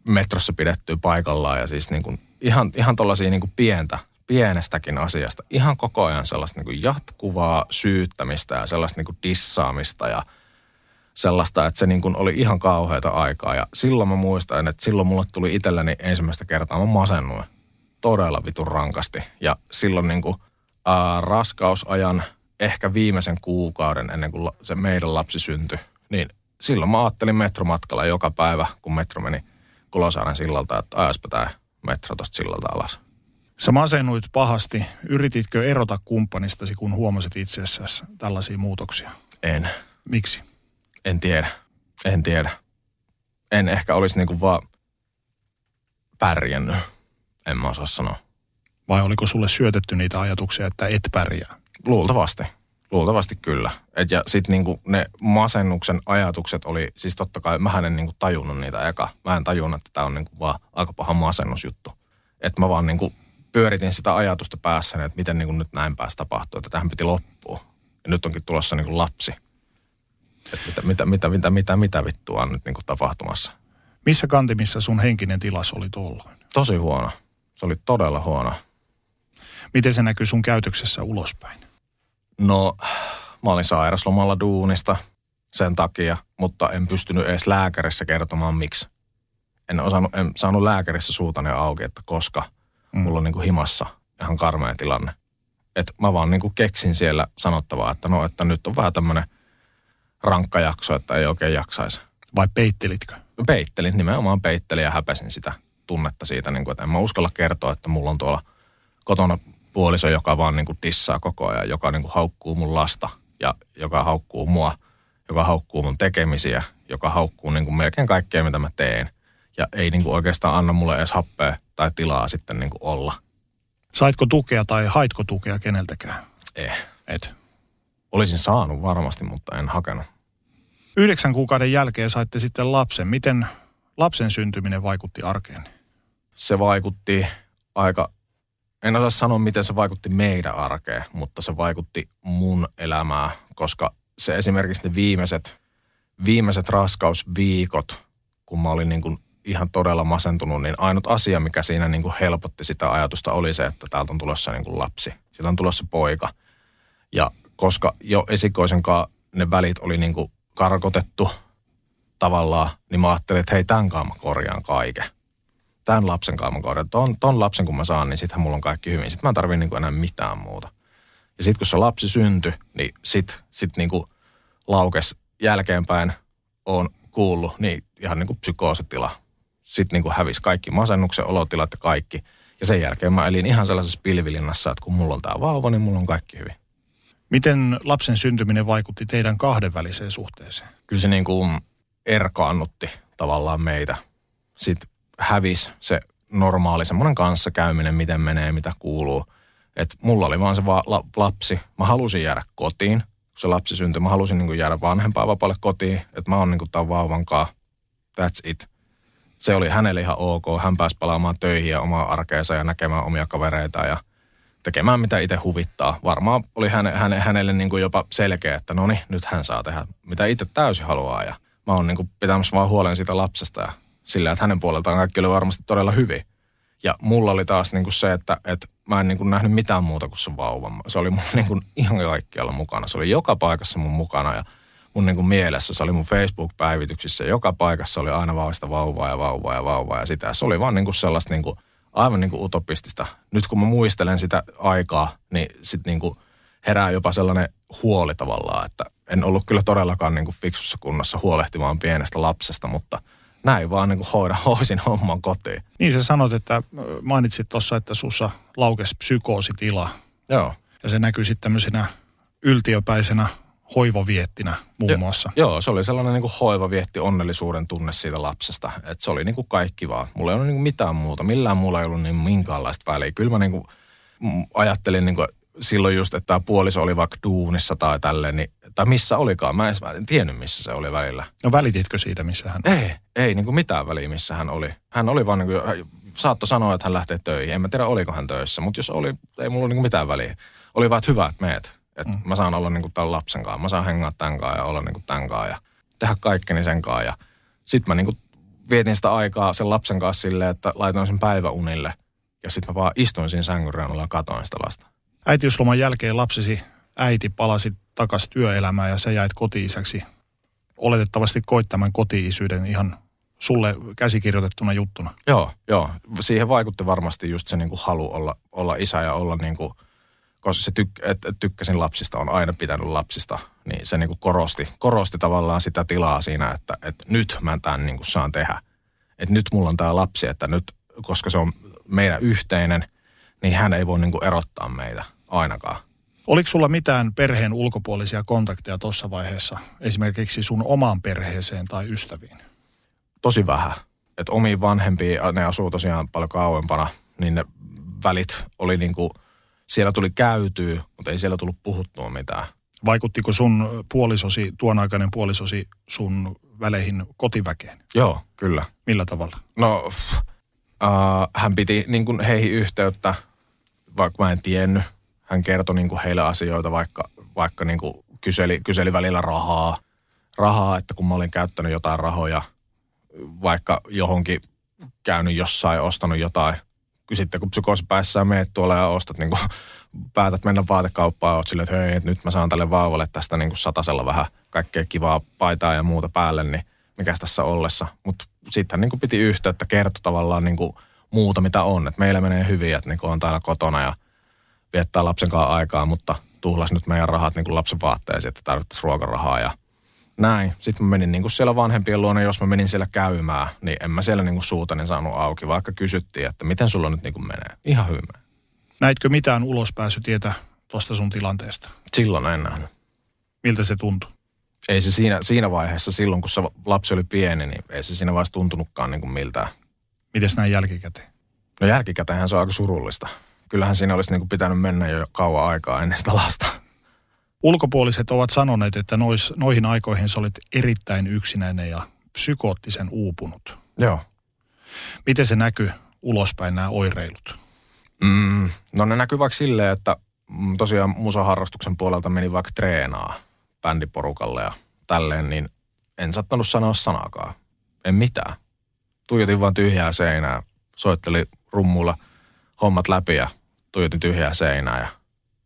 metrossa pidettyä paikallaan ja siis niin kuin ihan, ihan tollaisia niin kuin pientä, pienestäkin asiasta. Ihan koko ajan sellaista niin kuin jatkuvaa syyttämistä ja sellaista niin kuin dissaamista ja sellaista, että se niin kuin oli ihan kauheata aikaa. Ja silloin mä muistan, että silloin mulle tuli itselläni ensimmäistä kertaa, mä masennuin todella vitun rankasti. Ja silloin niin kuin, ää, raskausajan ehkä viimeisen kuukauden ennen kuin se meidän lapsi syntyi, niin silloin mä ajattelin metromatkalla joka päivä, kun metro meni Kulosaaren sillalta, että ajaspa tämä metro tosta sillalta alas. Sä masennuit pahasti. Yrititkö erota kumppanistasi, kun huomasit itsessäsi tällaisia muutoksia? En. Miksi? En tiedä. En tiedä. En ehkä olisi niinku vaan pärjännyt. En mä osaa sanoa. Vai oliko sulle syötetty niitä ajatuksia, että et pärjää? Luultavasti. Luultavasti kyllä. Et ja sitten niinku ne masennuksen ajatukset oli, siis totta kai mä en niinku tajunnut niitä eka. Mä en tajunnut, että tämä on niinku vaan aika paha masennusjuttu. Että mä vaan niinku pyöritin sitä ajatusta päässä, että miten niinku nyt näin pääsi tapahtua, että tähän piti loppua. Ja nyt onkin tulossa niinku lapsi. Että mitä, mitä, mitä, mitä, mitä, mitä vittua on nyt niinku tapahtumassa. Missä kantimissa sun henkinen tilas oli tuolloin? Tosi huono. Se oli todella huono. Miten se näkyy sun käytöksessä ulospäin? No, mä olin sairaslomalla duunista sen takia, mutta en pystynyt edes lääkärissä kertomaan miksi. En, osannut, en saanut lääkärissä suutani auki, että koska mm. mulla on niin kuin himassa ihan karmea tilanne. Et mä vaan niin kuin keksin siellä sanottavaa, että no, että nyt on vähän tämmöinen rankka jakso, että ei oikein jaksaisi. Vai peittelitkö? Peittelin, nimenomaan peittelin ja häpäsin sitä tunnetta siitä, niin kuin, että en mä uskalla kertoa, että mulla on tuolla kotona puoliso, joka vaan niin kuin dissaa koko ajan, joka niin kuin haukkuu mun lasta ja joka haukkuu mua, joka haukkuu mun tekemisiä, joka haukkuu niin kuin melkein kaikkea, mitä mä teen. Ja ei niin kuin oikeastaan anna mulle edes happea tai tilaa sitten niin kuin olla. Saitko tukea tai haitko tukea keneltäkään? Ei. Et. Olisin saanut varmasti, mutta en hakenut. Yhdeksän kuukauden jälkeen saitte sitten lapsen. Miten lapsen syntyminen vaikutti arkeen? Se vaikutti aika en osaa sanoa, miten se vaikutti meidän arkeen, mutta se vaikutti mun elämää, koska se esimerkiksi ne viimeiset, viimeiset raskausviikot, kun mä olin niin kuin ihan todella masentunut, niin ainut asia, mikä siinä niin kuin helpotti sitä ajatusta oli se, että täältä on tulossa niin kuin lapsi. Sieltä on tulossa poika. Ja koska jo esikoisenkaan ne välit oli niin kuin karkotettu tavallaan, niin mä ajattelin, että hei, tämän mä korjaan kaiken tämän lapsen kanssa mä korjaan. Ton, ton lapsen kun mä saan, niin sittenhän mulla on kaikki hyvin. Sitten mä en tarvii niinku enää mitään muuta. Ja sitten kun se lapsi syntyi, niin sit, sit niinku laukes jälkeenpäin on kuullut, niin ihan niinku psykoositila. Sitten niinku hävisi kaikki masennuksen olotilat ja kaikki. Ja sen jälkeen mä elin ihan sellaisessa pilvilinnassa, että kun mulla on tämä vauva, niin mulla on kaikki hyvin. Miten lapsen syntyminen vaikutti teidän kahdenväliseen suhteeseen? Kyllä se niin kuin erkaannutti tavallaan meitä. Sitten hävis se normaali semmoinen kanssakäyminen, miten menee, mitä kuuluu. Et mulla oli vaan se va- la- lapsi. Mä halusin jäädä kotiin. Kun se lapsi syntyi, mä halusin niin jäädä vanhempaa vapaalle kotiin. Että mä oon niin tämän vauvan kanssa. That's it. se oli hänelle ihan ok. Hän pääsi palaamaan töihin ja omaa arkeensa ja näkemään omia kavereita ja tekemään mitä itse huvittaa. Varmaan oli häne, häne, hänelle niin kuin jopa selkeä, että no niin, nyt hän saa tehdä mitä itse täysin haluaa. Ja mä oon niin kuin pitämässä vaan huolen siitä lapsesta ja sillä, että hänen puoleltaan kaikki oli varmasti todella hyvin. Ja mulla oli taas niin kuin se, että, että mä en niin kuin nähnyt mitään muuta kuin se vauva. Se oli mun [laughs] niin kuin ihan kaikkialla mukana. Se oli joka paikassa mun mukana ja mun niin kuin mielessä. Se oli mun Facebook-päivityksissä. Joka paikassa oli aina vaan sitä vauvaa ja vauvaa ja vauvaa ja sitä. Se oli vaan niin kuin sellaista niin kuin, aivan niin kuin utopistista. Nyt kun mä muistelen sitä aikaa, niin sit niin kuin herää jopa sellainen huoli tavallaan, että en ollut kyllä todellakaan niin kuin fiksussa kunnossa huolehtimaan pienestä lapsesta, mutta näin vaan niin hoida, [laughs] hoisin homman kotiin. Niin sä sanot, että mainitsit tuossa, että sussa laukesi psykoositila. Joo. Ja se näkyy sitten tämmöisenä yltiöpäisenä hoivaviettinä muun Jo- muassa. Joo, se oli sellainen niin kuin hoivavietti onnellisuuden tunne siitä lapsesta. Että se oli niin kuin kaikki vaan. Mulla ei ollut niin kuin mitään muuta. Millään muulla ei ollut niin minkäänlaista väliä. Kyllä mä niin kuin ajattelin niin kuin silloin just, että tämä puoliso oli vaikka duunissa tai tälleen, niin, tai missä olikaan. Mä en edes en tiennyt, missä se oli välillä. No välititkö siitä, missä hän Ei, ei niin kuin mitään väliä, missä hän oli. Hän oli vaan niin kuin, saattoi sanoa, että hän lähtee töihin. En mä tiedä, oliko hän töissä, mutta jos oli, ei mulla niin kuin mitään väliä. Oli vaan, että hyvä, että meet. Että mm. mä saan olla niin kuin tämän lapsen kanssa. Mä saan hengaa tämän kanssa ja olla niin kuin tämän kanssa ja tehdä kaikkeni sen kanssa. Ja sit mä niin kuin vietin sitä aikaa sen lapsen kanssa silleen, että laitoin sen päiväunille. Ja sitten mä vaan istuin siinä sängyn reunalla ja katoin sitä lasta. Äitiysloman jälkeen lapsesi äiti palasi takaisin työelämään ja sä jäit koti-isäksi. Oletettavasti koit tämän koti-isyyden ihan sulle käsikirjoitettuna juttuna. Joo, joo. Siihen vaikutti varmasti just se niin kuin halu olla, olla isä ja olla niin kuin, koska se tyk, et, et tykkäsin lapsista, on aina pitänyt lapsista, niin se niin kuin korosti, korosti tavallaan sitä tilaa siinä, että, että nyt mä tämän niin kuin saan tehdä. Että nyt mulla on tämä lapsi, että nyt, koska se on meidän yhteinen, niin hän ei voi niin kuin erottaa meitä ainakaan. Oliko sulla mitään perheen ulkopuolisia kontakteja tuossa vaiheessa, esimerkiksi sun omaan perheeseen tai ystäviin? tosi vähän. Että omiin vanhempiin, ne asuu tosiaan paljon kauempana, niin ne välit oli niinku, siellä tuli käytyä, mutta ei siellä tullut puhuttua mitään. Vaikuttiko sun puolisosi, tuon aikainen puolisosi sun väleihin kotiväkeen? Joo, kyllä. Millä tavalla? No, äh, hän piti niin kuin heihin yhteyttä, vaikka mä en tiennyt. Hän kertoi niin kuin heille asioita, vaikka, vaikka niin kuin kyseli, kyseli välillä rahaa. Rahaa, että kun mä olin käyttänyt jotain rahoja, vaikka johonkin käynyt jossain, ostanut jotain. Sitten kun psykoosipäissään meet tuolla ja ostat, niin kuin, päätät mennä vaatekauppaan ja oot silleen, että hei, nyt mä saan tälle vauvalle tästä niin kuin satasella vähän kaikkea kivaa paitaa ja muuta päälle, niin mikäs tässä ollessa. Mutta sitten niin piti yhteyttä kertoa tavallaan niin kuin muuta, mitä on. Että meillä menee hyvin, että niin on täällä kotona ja viettää lapsen kanssa aikaa, mutta tuhlas nyt meidän rahat niin kuin lapsen vaatteisiin, että tarvittaisiin ruokarahaa ja näin. Sitten mä menin niin kuin siellä vanhempien luona, jos mä menin siellä käymään, niin en mä siellä niin kuin suutani saanut auki, vaikka kysyttiin, että miten sulla nyt niin kuin menee. Ihan hyvin menee. Näitkö mitään ulospääsytietä tuosta sun tilanteesta? Silloin en nähnyt. Miltä se tuntui? Ei se siinä, siinä vaiheessa, silloin kun se lapsi oli pieni, niin ei se siinä vaiheessa tuntunutkaan niin kuin miltään. Mites näin jälkikäteen? No jälkikäteenhän se on aika surullista. Kyllähän siinä olisi niin kuin pitänyt mennä jo kauan aikaa ennen sitä lasta. Ulkopuoliset ovat sanoneet, että nois, noihin aikoihin sä olit erittäin yksinäinen ja psykoottisen uupunut. Joo. Miten se näkyy ulospäin nämä oireilut? Mm, no ne näkyy vaikka silleen, että mm, tosiaan musaharrastuksen puolelta meni vaikka treenaa bändiporukalle ja tälleen, niin en saattanut sanoa sanakaan. En mitään. Tuijotin vaan tyhjää seinää, soitteli rummulla hommat läpi ja tuijotin tyhjää seinää ja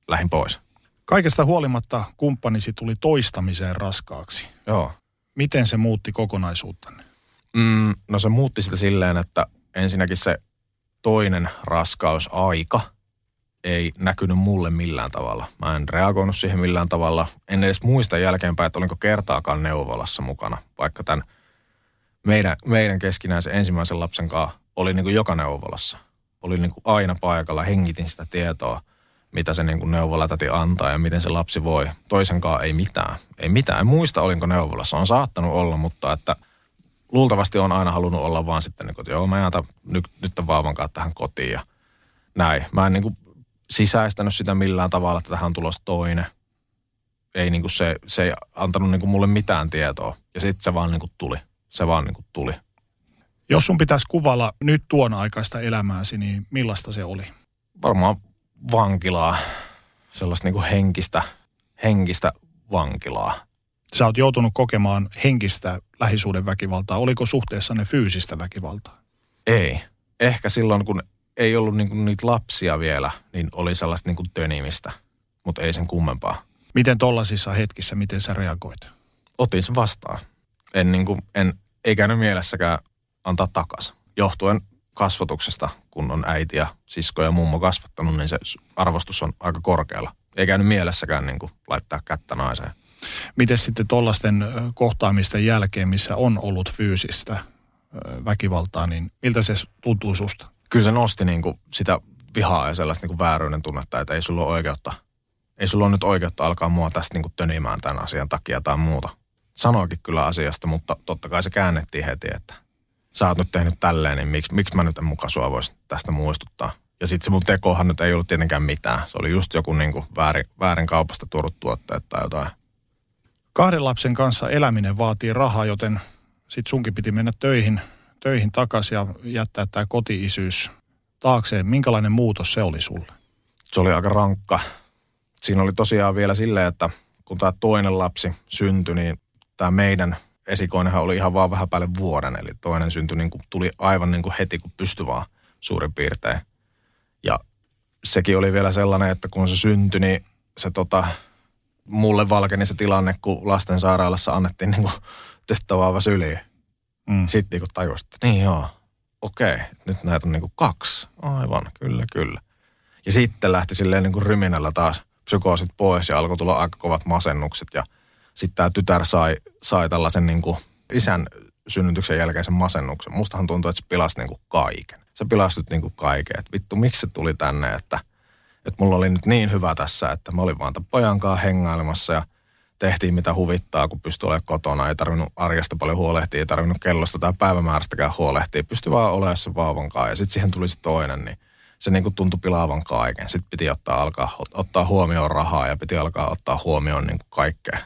lähin pois. Kaikesta huolimatta kumppanisi tuli toistamiseen raskaaksi. Joo. Miten se muutti kokonaisuuttanne? Mm, no se muutti sitä silleen, että ensinnäkin se toinen raskausaika ei näkynyt mulle millään tavalla. Mä en reagoinut siihen millään tavalla. En edes muista jälkeenpäin, että olinko kertaakaan neuvolassa mukana, vaikka tämän meidän, meidän keskinäisen ensimmäisen lapsen kanssa oli niin kuin joka neuvolassa. Oli niin kuin aina paikalla, hengitin sitä tietoa, mitä se niin kuin neuvolatäti antaa ja miten se lapsi voi. Toisenkaan ei mitään. Ei mitään. En muista, olinko neuvolassa. On saattanut olla, mutta että luultavasti on aina halunnut olla vaan sitten, niin kuin, että joo, mä jätän nyt, nyt vauvan kanssa tähän kotiin ja näin. Mä en niin kuin sisäistänyt sitä millään tavalla, että tähän on tulossa toinen. Ei niin kuin se, se ei antanut niin kuin mulle mitään tietoa. Ja sitten se vaan niin kuin tuli. Se vaan niin kuin tuli. Jos sun pitäisi kuvalla nyt tuon aikaista elämääsi, niin millaista se oli? Varmaan vankilaa, sellaista niin kuin henkistä, henkistä vankilaa. Sä oot joutunut kokemaan henkistä lähisuuden väkivaltaa. Oliko suhteessa ne fyysistä väkivaltaa? Ei. Ehkä silloin, kun ei ollut niin kuin niitä lapsia vielä, niin oli sellaista niin kuin tönimistä, mutta ei sen kummempaa. Miten tollasissa hetkissä, miten sä reagoit? Otin sen vastaan. En, niin kuin, en, ei käynyt mielessäkään antaa takaisin. Johtuen kasvatuksesta, kun on äiti ja sisko ja mummo kasvattanut, niin se arvostus on aika korkealla. Ei käynyt mielessäkään niin kuin laittaa kättä naiseen. Miten sitten tollaisten kohtaamisten jälkeen, missä on ollut fyysistä väkivaltaa, niin miltä se tuntuu susta? Kyllä se nosti niin kuin sitä vihaa ja sellaista niin kuin vääryyden tunnetta, että ei sulla ole oikeutta. Ei sulla ole nyt oikeutta alkaa mua tästä niin kuin tönimään tämän asian takia tai muuta. Sanoikin kyllä asiasta, mutta totta kai se käännettiin heti, että sä oot nyt tehnyt tälleen, niin miksi, miksi mä nyt en muka sua voisi tästä muistuttaa. Ja sitten se mun tekohan nyt ei ollut tietenkään mitään. Se oli just joku niin kuin väärin, väärin kaupasta tuodut tuotteet tai jotain. Kahden lapsen kanssa eläminen vaatii rahaa, joten sit sunkin piti mennä töihin, töihin takaisin ja jättää tämä kotiisyys taakseen. Minkälainen muutos se oli sulle? Se oli aika rankka. Siinä oli tosiaan vielä silleen, että kun tämä toinen lapsi syntyi, niin tämä meidän esikoinenhan oli ihan vaan vähän päälle vuoden. Eli toinen syntyi niin kuin, tuli aivan niin kuin heti, kun pystyi vaan suurin piirtein. Ja sekin oli vielä sellainen, että kun se syntyi, niin se tota, mulle valkeni se tilanne, kun lastensairaalassa annettiin niin tyttövaava syliin. Mm. Sitten niin tajusin, että niin joo, okei, nyt näitä on niin kuin kaksi. Aivan, kyllä, kyllä. Ja sitten lähti silleen niin kuin ryminällä taas psykoosit pois ja alkoi tulla aika kovat masennukset. Ja sitten tämä tytär sai, sai tällaisen niin kuin isän synnytyksen jälkeisen masennuksen. Mustahan tuntui, että se pilasi niin kuin kaiken. Se pilasi nyt niin kuin kaiken. Että vittu, miksi se tuli tänne, että, että mulla oli nyt niin hyvä tässä, että mä olin vaan tämän pojan kanssa hengailemassa ja tehtiin mitä huvittaa, kun pystyi olemaan kotona. Ei tarvinnut arjesta paljon huolehtia, ei tarvinnut kellosta tai päivämäärästäkään huolehtia. Pystyi vaan olemaan sen vauvan kanssa. Ja sitten siihen tuli se toinen, niin se niin kuin tuntui pilaavan kaiken. Sitten piti ottaa, alkaa, ottaa huomioon rahaa ja piti alkaa ottaa huomioon niin kuin kaikkea.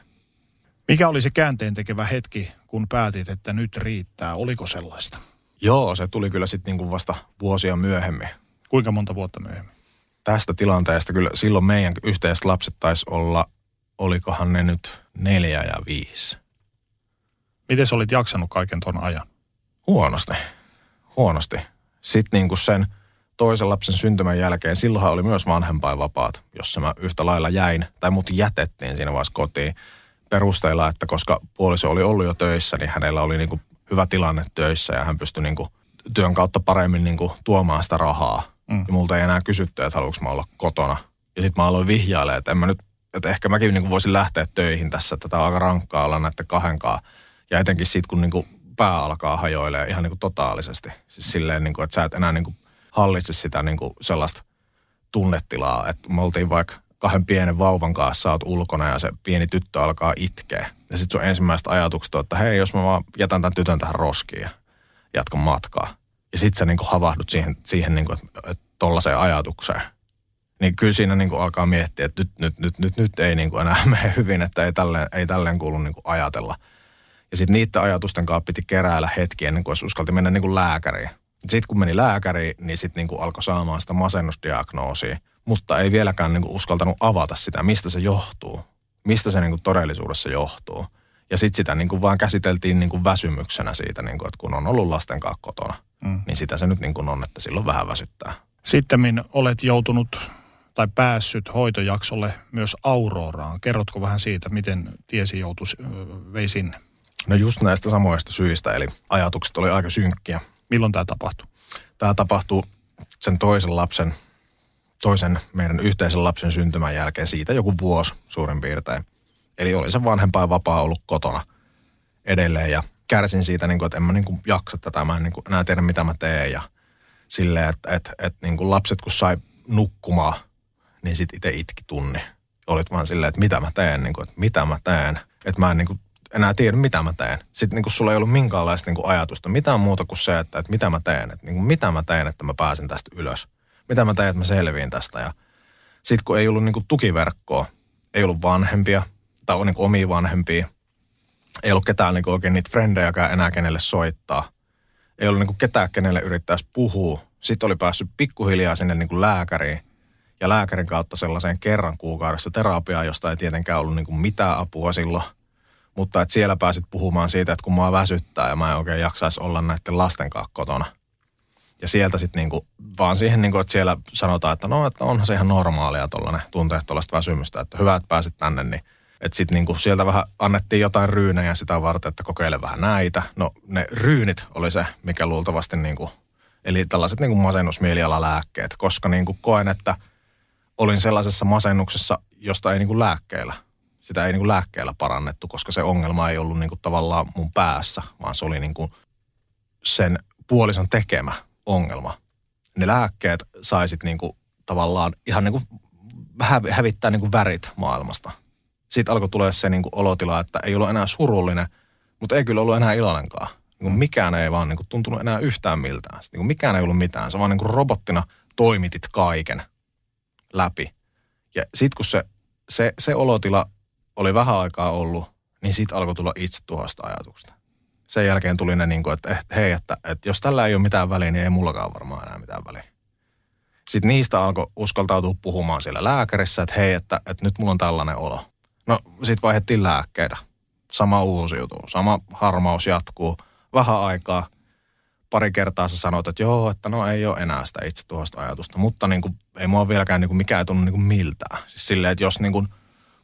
Mikä oli se käänteen tekevä hetki, kun päätit, että nyt riittää? Oliko sellaista? Joo, se tuli kyllä sitten niin kuin vasta vuosia myöhemmin. Kuinka monta vuotta myöhemmin? Tästä tilanteesta kyllä silloin meidän yhteiset lapset taisi olla, olikohan ne nyt neljä ja viisi. Miten sä olit jaksanut kaiken ton ajan? Huonosti. Huonosti. Sitten niin kuin sen toisen lapsen syntymän jälkeen, silloinhan oli myös vanhempainvapaat, jossa mä yhtä lailla jäin, tai mut jätettiin siinä vaiheessa kotiin perusteella, että koska puoliso oli ollut jo töissä, niin hänellä oli niin kuin hyvä tilanne töissä ja hän pystyi niin kuin työn kautta paremmin niin kuin tuomaan sitä rahaa. Mm. Ja multa ei enää kysytty, että haluanko mä olla kotona. Ja sitten mä aloin vihjailemaan, että en mä nyt, että ehkä mäkin niin kuin voisin lähteä töihin tässä, että tämä on aika rankkaa olla näiden kahdenkaan. Ja etenkin sitten, kun niin kuin pää alkaa hajoilemaan ihan niin kuin totaalisesti. Siis silleen, niin kuin, että sä et enää niin kuin hallitse sitä niin kuin sellaista tunnetilaa. Että me oltiin vaikka kahden pienen vauvan kanssa oot ulkona ja se pieni tyttö alkaa itkeä. Ja sitten sun ensimmäistä ajatuksesta että hei, jos mä vaan jätän tämän tytön tähän roskiin ja jatkan matkaa. Ja sitten sä niinku havahdut siihen, siihen niinku, että, tollaiseen ajatukseen. Niin kyllä siinä niinku alkaa miettiä, että nyt, nyt, nyt, nyt, nyt ei niinku enää [laughs] mene hyvin, että ei tälleen, ei tälleen kuulu niinku ajatella. Ja sitten niiden ajatusten kanssa piti keräällä hetki ennen kuin uskalti mennä niinku lääkäriin. Sitten kun meni lääkäriin, niin sitten niinku alkoi saamaan sitä masennusdiagnoosia – mutta ei vieläkään niin kuin uskaltanut avata sitä, mistä se johtuu, mistä se niin kuin todellisuudessa johtuu. Ja sitten sitä niin kuin vaan käsiteltiin niin kuin väsymyksenä siitä, niin kuin, että kun on ollut lasten kanssa kotona, mm. niin sitä se nyt niin kuin on, että silloin vähän väsyttää. Sitten olet joutunut tai päässyt hoitojaksolle myös Auroraan. Kerrotko vähän siitä, miten tiesi joutui, vei sinne? No just näistä samoista syistä, eli ajatukset oli aika synkkiä. Milloin tämä tapahtui? Tämä tapahtui sen toisen lapsen toisen meidän yhteisen lapsen syntymän jälkeen siitä joku vuosi suurin piirtein. Eli oli se vanhempain vapaa ollut kotona edelleen ja kärsin siitä, niin kuin, että en mä niin kuin jaksa tätä, mä en niin kuin enää tiedä mitä mä teen ja silleen, että, että, että niin kuin lapset kun sai nukkumaan, niin sitten itse itki tunni. Olit vaan silleen, että mitä mä teen, niin kuin, että mitä mä teen, että mä en niin kuin enää tiedä, mitä mä teen. Sitten niin kuin sulla ei ollut minkäänlaista niin kuin ajatusta, mitään muuta kuin se, että, että mitä mä teen, että niin kuin mitä mä teen, että mä pääsen tästä ylös mitä mä teen, että mä selviin tästä. Ja sitten kun ei ollut niin kuin tukiverkkoa, ei ollut vanhempia tai niin kuin omia vanhempia, ei ollut ketään niin kuin oikein niitä frendejäkään enää kenelle soittaa, ei ollut niinku ketään, kenelle yrittäisi puhua. Sitten oli päässyt pikkuhiljaa sinne niinku lääkäriin ja lääkärin kautta sellaiseen kerran kuukaudessa terapiaan, josta ei tietenkään ollut niinku mitään apua silloin. Mutta että siellä pääsit puhumaan siitä, että kun mua väsyttää ja mä en oikein jaksaisi olla näiden lasten kanssa kotona. Ja sieltä sitten niinku, vaan siihen, niinku, että siellä sanotaan, että no, että onhan se ihan normaalia tuollainen tunteet tuollaista väsymystä, että hyvä, että pääsit tänne, niin että sitten niinku sieltä vähän annettiin jotain ryynejä sitä varten, että kokeile vähän näitä. No ne ryynit oli se, mikä luultavasti niinku, eli tällaiset niinku masennusmielialalääkkeet, koska niinku koen, että olin sellaisessa masennuksessa, josta ei niinku lääkkeellä, sitä ei niinku lääkkeellä parannettu, koska se ongelma ei ollut niinku tavallaan mun päässä, vaan se oli niinku sen puolison tekemä ongelma. Ne lääkkeet saisit niinku tavallaan ihan niinku hävittää niinku värit maailmasta – sitten alkoi tulla se niin kuin olotila, että ei ollut enää surullinen, mutta ei kyllä ollut enää iloinenkaan. Niin kuin mikään ei vaan niin kuin tuntunut enää yhtään miltään. Sitten niin kuin mikään ei ollut mitään. Se vaan niin kuin robottina toimitit kaiken läpi. Ja sitten kun se, se, se olotila oli vähän aikaa ollut, niin sitten alkoi tulla itse tuhosta ajatuksesta. Sen jälkeen tuli ne, niin kuin, että hei, että, että jos tällä ei ole mitään väliä, niin ei mullakaan varmaan enää mitään väliä. Sitten niistä alkoi uskaltautua puhumaan siellä lääkärissä, että hei, että, että nyt mulla on tällainen olo. No sit vaihdettiin lääkkeitä. Sama uusiutuu, sama harmaus jatkuu. Vähän aikaa, pari kertaa sä sanot, että joo, että no ei ole enää sitä itse tuosta ajatusta. Mutta niin kuin, ei mua vieläkään niin kuin, mikään ei tunnu niin kuin miltään. Siis silleen, että jos niin kuin,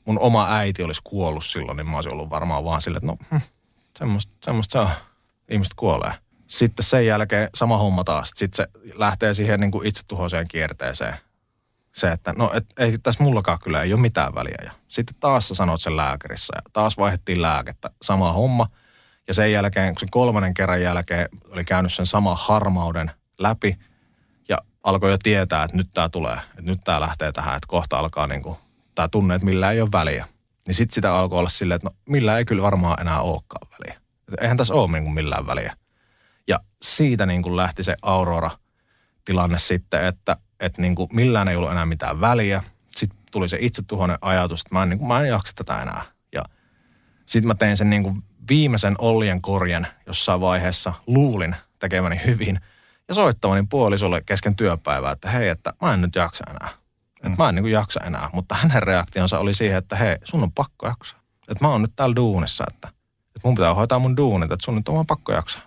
mun oma äiti olisi kuollut silloin, niin mä olisin ollut varmaan vaan silleen, että no hm, semmoista, semmoista se on. Ihmiset kuolee. Sitten sen jälkeen sama homma taas. Sitten se lähtee siihen niin kuin itsetuhoiseen kierteeseen se, että no et, ei tässä mullakaan kyllä ei ole mitään väliä. Ja sitten taas sä sanot sen lääkärissä ja taas vaihdettiin lääkettä. Sama homma. Ja sen jälkeen, kun sen kolmannen kerran jälkeen oli käynyt sen sama harmauden läpi ja alkoi jo tietää, että nyt tämä tulee, että nyt tämä lähtee tähän, että kohta alkaa niin kuin, tämä tunne, että millä ei ole väliä. Niin sitten sitä alkoi olla silleen, että no millä ei kyllä varmaan enää olekaan väliä. Että eihän tässä ole niin kuin millään väliä. Ja siitä niin kuin lähti se Aurora-tilanne sitten, että että niin kuin millään ei ollut enää mitään väliä. Sitten tuli se itsetuhoinen ajatus, että mä en, niin kuin, mä en jaksa tätä enää. Ja sitten mä tein sen niin kuin viimeisen ollien korjen jossain vaiheessa, luulin tekeväni hyvin. Ja soittavani puolisolle kesken työpäivää, että hei, että mä en nyt jaksa enää. Että mm. mä en niin kuin jaksa enää. Mutta hänen reaktionsa oli siihen, että hei, sun on pakko jaksaa. Että mä oon nyt täällä duunissa, että, että mun pitää hoitaa mun duunit, että sun nyt on vaan pakko jaksaa.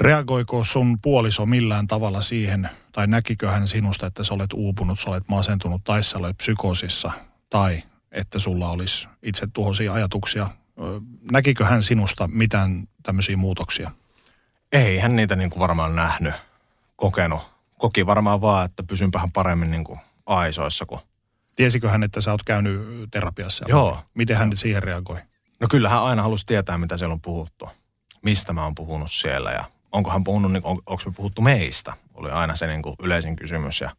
Reagoiko sun puoliso millään tavalla siihen, tai näkikö hän sinusta, että sä olet uupunut, sä olet masentunut, tai sä olet psykoosissa, tai että sulla olisi itse tuhoisia ajatuksia? Näkikö hän sinusta mitään tämmöisiä muutoksia? Ei hän niitä niin kuin varmaan nähnyt, kokenut. Koki varmaan vaan, että pysynpähän paremmin niin kuin aisoissa. Kun... Tiesikö hän, että sä oot käynyt terapiassa? Joo. Miten hän siihen reagoi? No kyllähän aina halusi tietää, mitä siellä on puhuttu. Mistä mä oon puhunut siellä ja onkohan puhunut, niin on, onko me puhuttu meistä, oli aina se niin kuin yleisin kysymys. Ja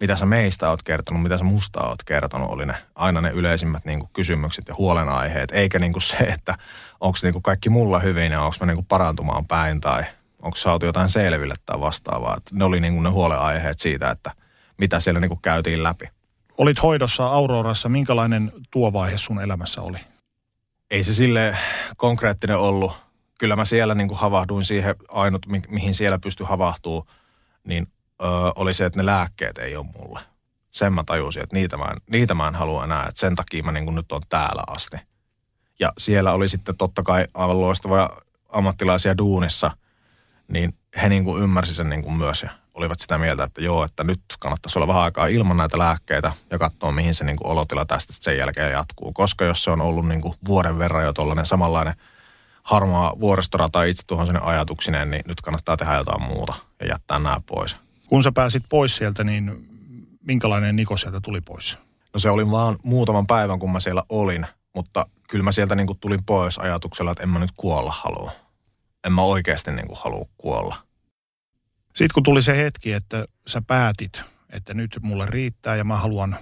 mitä sä meistä oot kertonut, mitä sä musta oot kertonut, oli ne aina ne yleisimmät niin kuin kysymykset ja huolenaiheet. Eikä niin kuin se, että onko niin kuin kaikki mulla hyvin ja onko mä niin kuin parantumaan päin tai onko saatu jotain selville tai vastaavaa. Että ne oli niin kuin ne huolenaiheet siitä, että mitä siellä niin kuin käytiin läpi. Olit hoidossa Aurorassa. Minkälainen tuo vaihe sun elämässä oli? Ei se sille konkreettinen ollut kyllä mä siellä niin kuin havahduin siihen, ainut mi- mihin siellä pystyi havahtuu, niin ö, oli se, että ne lääkkeet ei ole mulle. Sen mä tajusin, että niitä mä en, niitä mä en halua enää, että sen takia mä niin kuin nyt on täällä asti. Ja siellä oli sitten totta kai aivan loistavia ammattilaisia duunissa, niin he niin kuin ymmärsi sen niin kuin myös ja olivat sitä mieltä, että joo, että nyt kannattaisi olla vähän aikaa ilman näitä lääkkeitä ja katsoa, mihin se niin kuin olotila tästä sen jälkeen jatkuu. Koska jos se on ollut niin kuin vuoden verran jo tuollainen samanlainen – harmaa vuoristorata itse tuohon sinne ajatuksineen, niin nyt kannattaa tehdä jotain muuta ja jättää nämä pois. Kun sä pääsit pois sieltä, niin minkälainen Niko sieltä tuli pois? No se oli vaan muutaman päivän, kun mä siellä olin, mutta kyllä mä sieltä niin kuin tulin pois ajatuksella, että en mä nyt kuolla halua. En mä oikeasti niin kuin halua kuolla. Sitten kun tuli se hetki, että sä päätit, että nyt mulle riittää ja mä haluan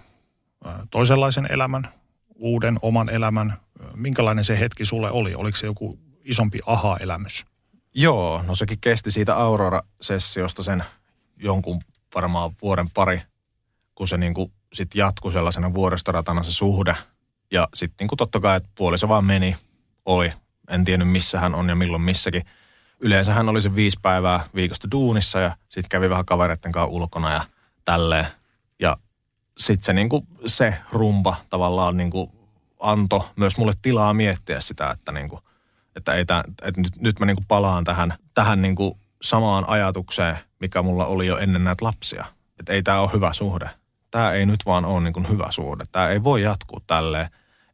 toisenlaisen elämän, uuden oman elämän. Minkälainen se hetki sulle oli? Oliko se joku isompi aha-elämys? Joo, no sekin kesti siitä Aurora-sessiosta sen jonkun varmaan vuoden pari, kun se niin kuin sit jatkui sellaisena vuoristoratana se suhde. Ja sitten niin totta kai, että puoliso vaan meni, oli. En tiennyt missä hän on ja milloin missäkin. Yleensä hän oli se viisi päivää viikosta duunissa ja sitten kävi vähän kavereiden kanssa ulkona ja tälleen. Ja sitten se, niinku, se rumba tavallaan niinku antoi myös mulle tilaa miettiä sitä, että, niinku, että, ei tää, että nyt, nyt mä niinku palaan tähän, tähän niinku samaan ajatukseen, mikä mulla oli jo ennen näitä lapsia. Että ei tämä ole hyvä suhde. Tämä ei nyt vaan ole niinku hyvä suhde. Tämä ei voi jatkuu tälleen.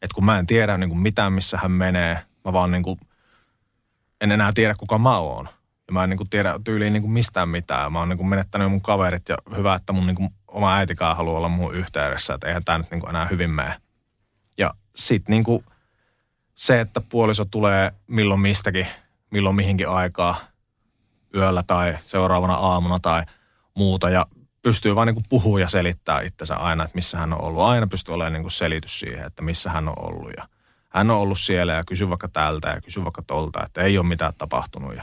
Että kun mä en tiedä niinku mitään, missä hän menee, mä vaan niinku en enää tiedä, kuka mä oon. Ja mä en niinku tiedä tyyliin niinku mistään mitään. Mä oon niinku menettänyt mun kaverit ja hyvä, että mun niinku oma äitikään haluaa olla mun yhteydessä. Että eihän tämä nyt niinku enää hyvin mene. Ja sit niinku se, että puoliso tulee milloin mistäkin, milloin mihinkin aikaa, yöllä tai seuraavana aamuna tai muuta. Ja pystyy vaan niinku puhua ja selittää itsensä aina, että missä hän on ollut. Aina pystyy olemaan niinku selitys siihen, että missä hän on ollut. Ja hän on ollut siellä ja kysy vaikka täältä ja kysy vaikka tolta, että ei ole mitään tapahtunut. Ja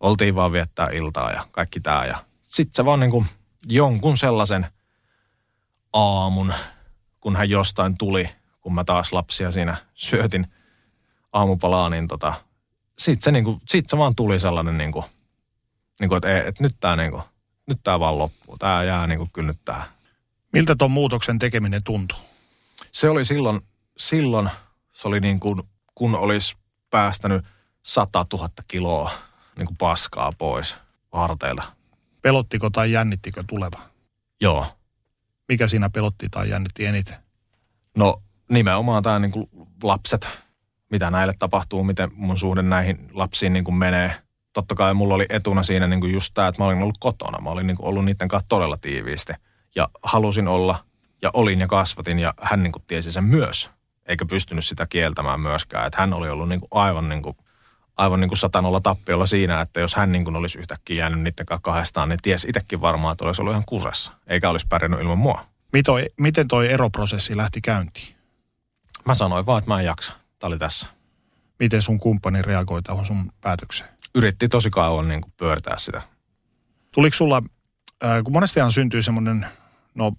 oltiin vaan viettää iltaa ja kaikki tämä. Ja sitten se vaan niinku jonkun sellaisen aamun, kun hän jostain tuli, kun mä taas lapsia siinä syötin aamupalaa, niin tota, sitten se, niinku, sit se vaan tuli sellainen, niinku, niinku, että et, et nyt tämä niinku, nyt tää vaan loppuu. Tämä jää niinku kyllä nyt tähän. Miltä tuon muutoksen tekeminen tuntui? Se oli silloin, silloin se oli niin kuin, kun olisi päästänyt 100 000 kiloa niin kuin paskaa pois harteilta. Pelottiko tai jännittikö tuleva? Joo. Mikä siinä pelotti tai jännitti eniten? No nimenomaan tämä niin kuin lapset, mitä näille tapahtuu, miten mun suhde näihin lapsiin niin kuin menee. Totta kai mulla oli etuna siinä niin kuin just tämä, että mä olin ollut kotona. Mä olin niin kuin ollut niiden kanssa todella tiiviisti. Ja halusin olla ja olin ja kasvatin ja hän niin kuin tiesi sen myös. Eikä pystynyt sitä kieltämään myöskään. Että hän oli ollut niin kuin aivan niin kuin aivan niin kuin satanolla tappiolla siinä, että jos hän niin kuin olisi yhtäkkiä jäänyt niiden kahdestaan, niin ties itsekin varmaan, että olisi ollut ihan kusessa, eikä olisi pärjännyt ilman mua. Mito, miten toi eroprosessi lähti käyntiin? Mä sanoin vaan, että mä en jaksa. Tämä oli tässä. Miten sun kumppani reagoi tähän sun päätökseen? Yritti tosi kauan niin kuin pyörtää sitä. Tuliko sulla, äh, kun monestihan syntyy semmoinen, no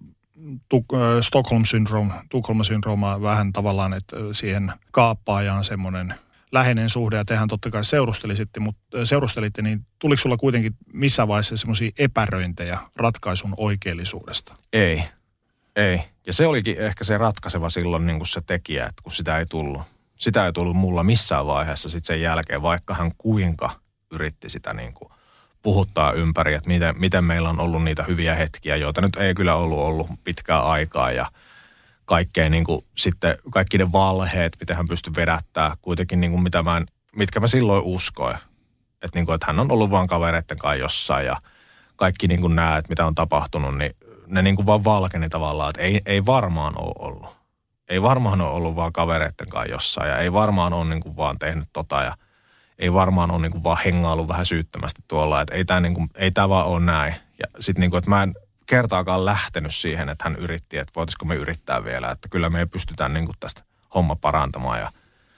tu, äh, Stockholm syndrome, Tukholma syndrooma vähän tavallaan, että siihen kaappaajaan semmoinen läheinen suhde ja tehän totta kai seurustelisitte, mutta, seurustelitte, niin tuliko sulla kuitenkin missä vaiheessa semmoisia epäröintejä ratkaisun oikeellisuudesta? Ei, ei. Ja se olikin ehkä se ratkaiseva silloin niin kuin se tekijä, että kun sitä ei tullut. Sitä ei tullut mulla missään vaiheessa sitten sen jälkeen, vaikka hän kuinka yritti sitä niin kuin puhuttaa ympäri, että miten, miten meillä on ollut niitä hyviä hetkiä, joita nyt ei kyllä ollut ollut pitkää aikaa ja – kaikkea niin kuin, sitten kaikki ne valheet, miten hän pystyi vedättää kuitenkin niin kuin, mitä mä en, mitkä mä silloin uskoin. Että, niin kuin, että hän on ollut vaan kavereiden kanssa jossain ja kaikki niin kuin nämä, että mitä on tapahtunut, niin ne niin kuin vaan valkeni tavallaan, että ei, ei varmaan ole ollut. Ei varmaan ole ollut vaan kavereiden kanssa jossain ja ei varmaan ole niin kuin vaan tehnyt tota ja ei varmaan ole niin kuin vaan hengailu vähän syyttömästi tuolla, että ei tämä niin kuin, ei tämä vaan ole näin. Ja sitten niin kuin, että mä en, kertaakaan lähtenyt siihen, että hän yritti, että voitaisiko me yrittää vielä, että kyllä me pystytään niin kuin tästä homma parantamaan ja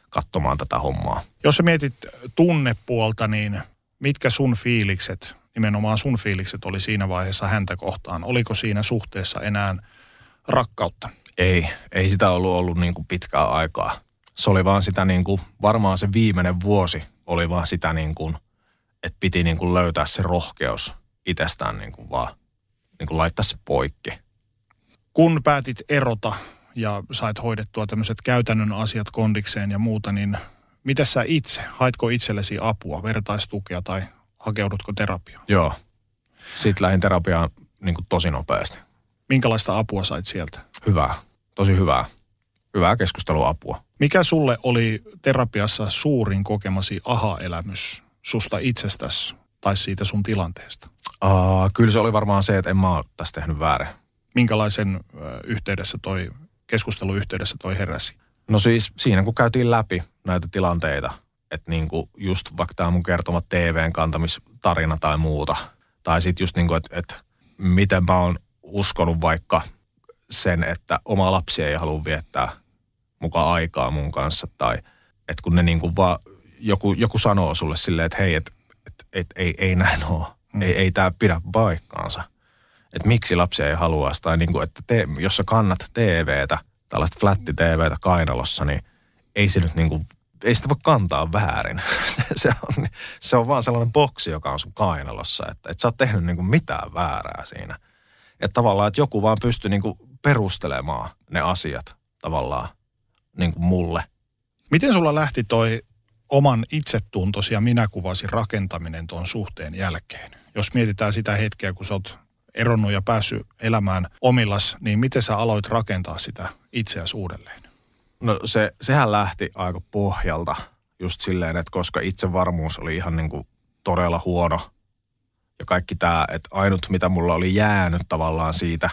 katsomaan tätä hommaa. Jos sä mietit tunnepuolta, niin mitkä sun fiilikset, nimenomaan sun fiilikset oli siinä vaiheessa häntä kohtaan? Oliko siinä suhteessa enää rakkautta? Ei, ei sitä ollut ollut niin kuin pitkää aikaa. Se oli vaan sitä niin kuin, varmaan se viimeinen vuosi oli vaan sitä niin kuin, että piti niin kuin löytää se rohkeus itsestään niin kuin vaan niin kuin laittaa se poikki. Kun päätit erota ja sait hoidettua tämmöiset käytännön asiat kondikseen ja muuta, niin mitä sä itse? Haitko itsellesi apua, vertaistukea tai hakeudutko terapiaan? Joo. Sitten lähdin terapiaan niin kuin tosi nopeasti. Minkälaista apua sait sieltä? Hyvää. Tosi hyvää. Hyvää keskusteluapua. Mikä sulle oli terapiassa suurin kokemasi aha-elämys susta itsestäsi tai siitä sun tilanteesta? Uh, kyllä se oli varmaan se, että en mä ole tässä tehnyt väärin. Minkälaisen uh, yhteydessä toi, keskusteluyhteydessä toi heräsi? No siis siinä, kun käytiin läpi näitä tilanteita, että niin kuin just vaikka tämä mun kertoma TVn kantamistarina tai muuta, tai sitten just niin kuin, että, että miten mä oon uskonut vaikka sen, että oma lapsi ei halua viettää mukaan aikaa mun kanssa, tai että kun ne niin kuin vaan, joku, joku sanoo sulle silleen, että hei, että, että, että ei, ei näin ole Mm. Ei, ei tämä pidä paikkaansa. Että miksi lapsia ei halua tai niin kuin, että te, jos sä kannat TVtä, tällaista flätti TVtä kainalossa, niin ei se nyt niin kuin ei sitä voi kantaa väärin. [laughs] Se, se, on, se on vaan sellainen boksi, joka on sun kainalossa, että et sä oot tehnyt niin kuin mitään väärää siinä. Että tavallaan, että joku vaan pystyy niin kuin perustelemaan ne asiat tavallaan niin kuin mulle. Miten sulla lähti toi oman itsetuntosi ja minäkuvasi rakentaminen tuon suhteen jälkeen? Jos mietitään sitä hetkeä, kun sä oot eronnut ja päässyt elämään omillas, niin miten sä aloit rakentaa sitä itseäsi uudelleen? No se, sehän lähti aika pohjalta just silleen, että koska itsevarmuus oli ihan niin kuin todella huono ja kaikki tämä, että ainut mitä mulla oli jäänyt tavallaan siitä,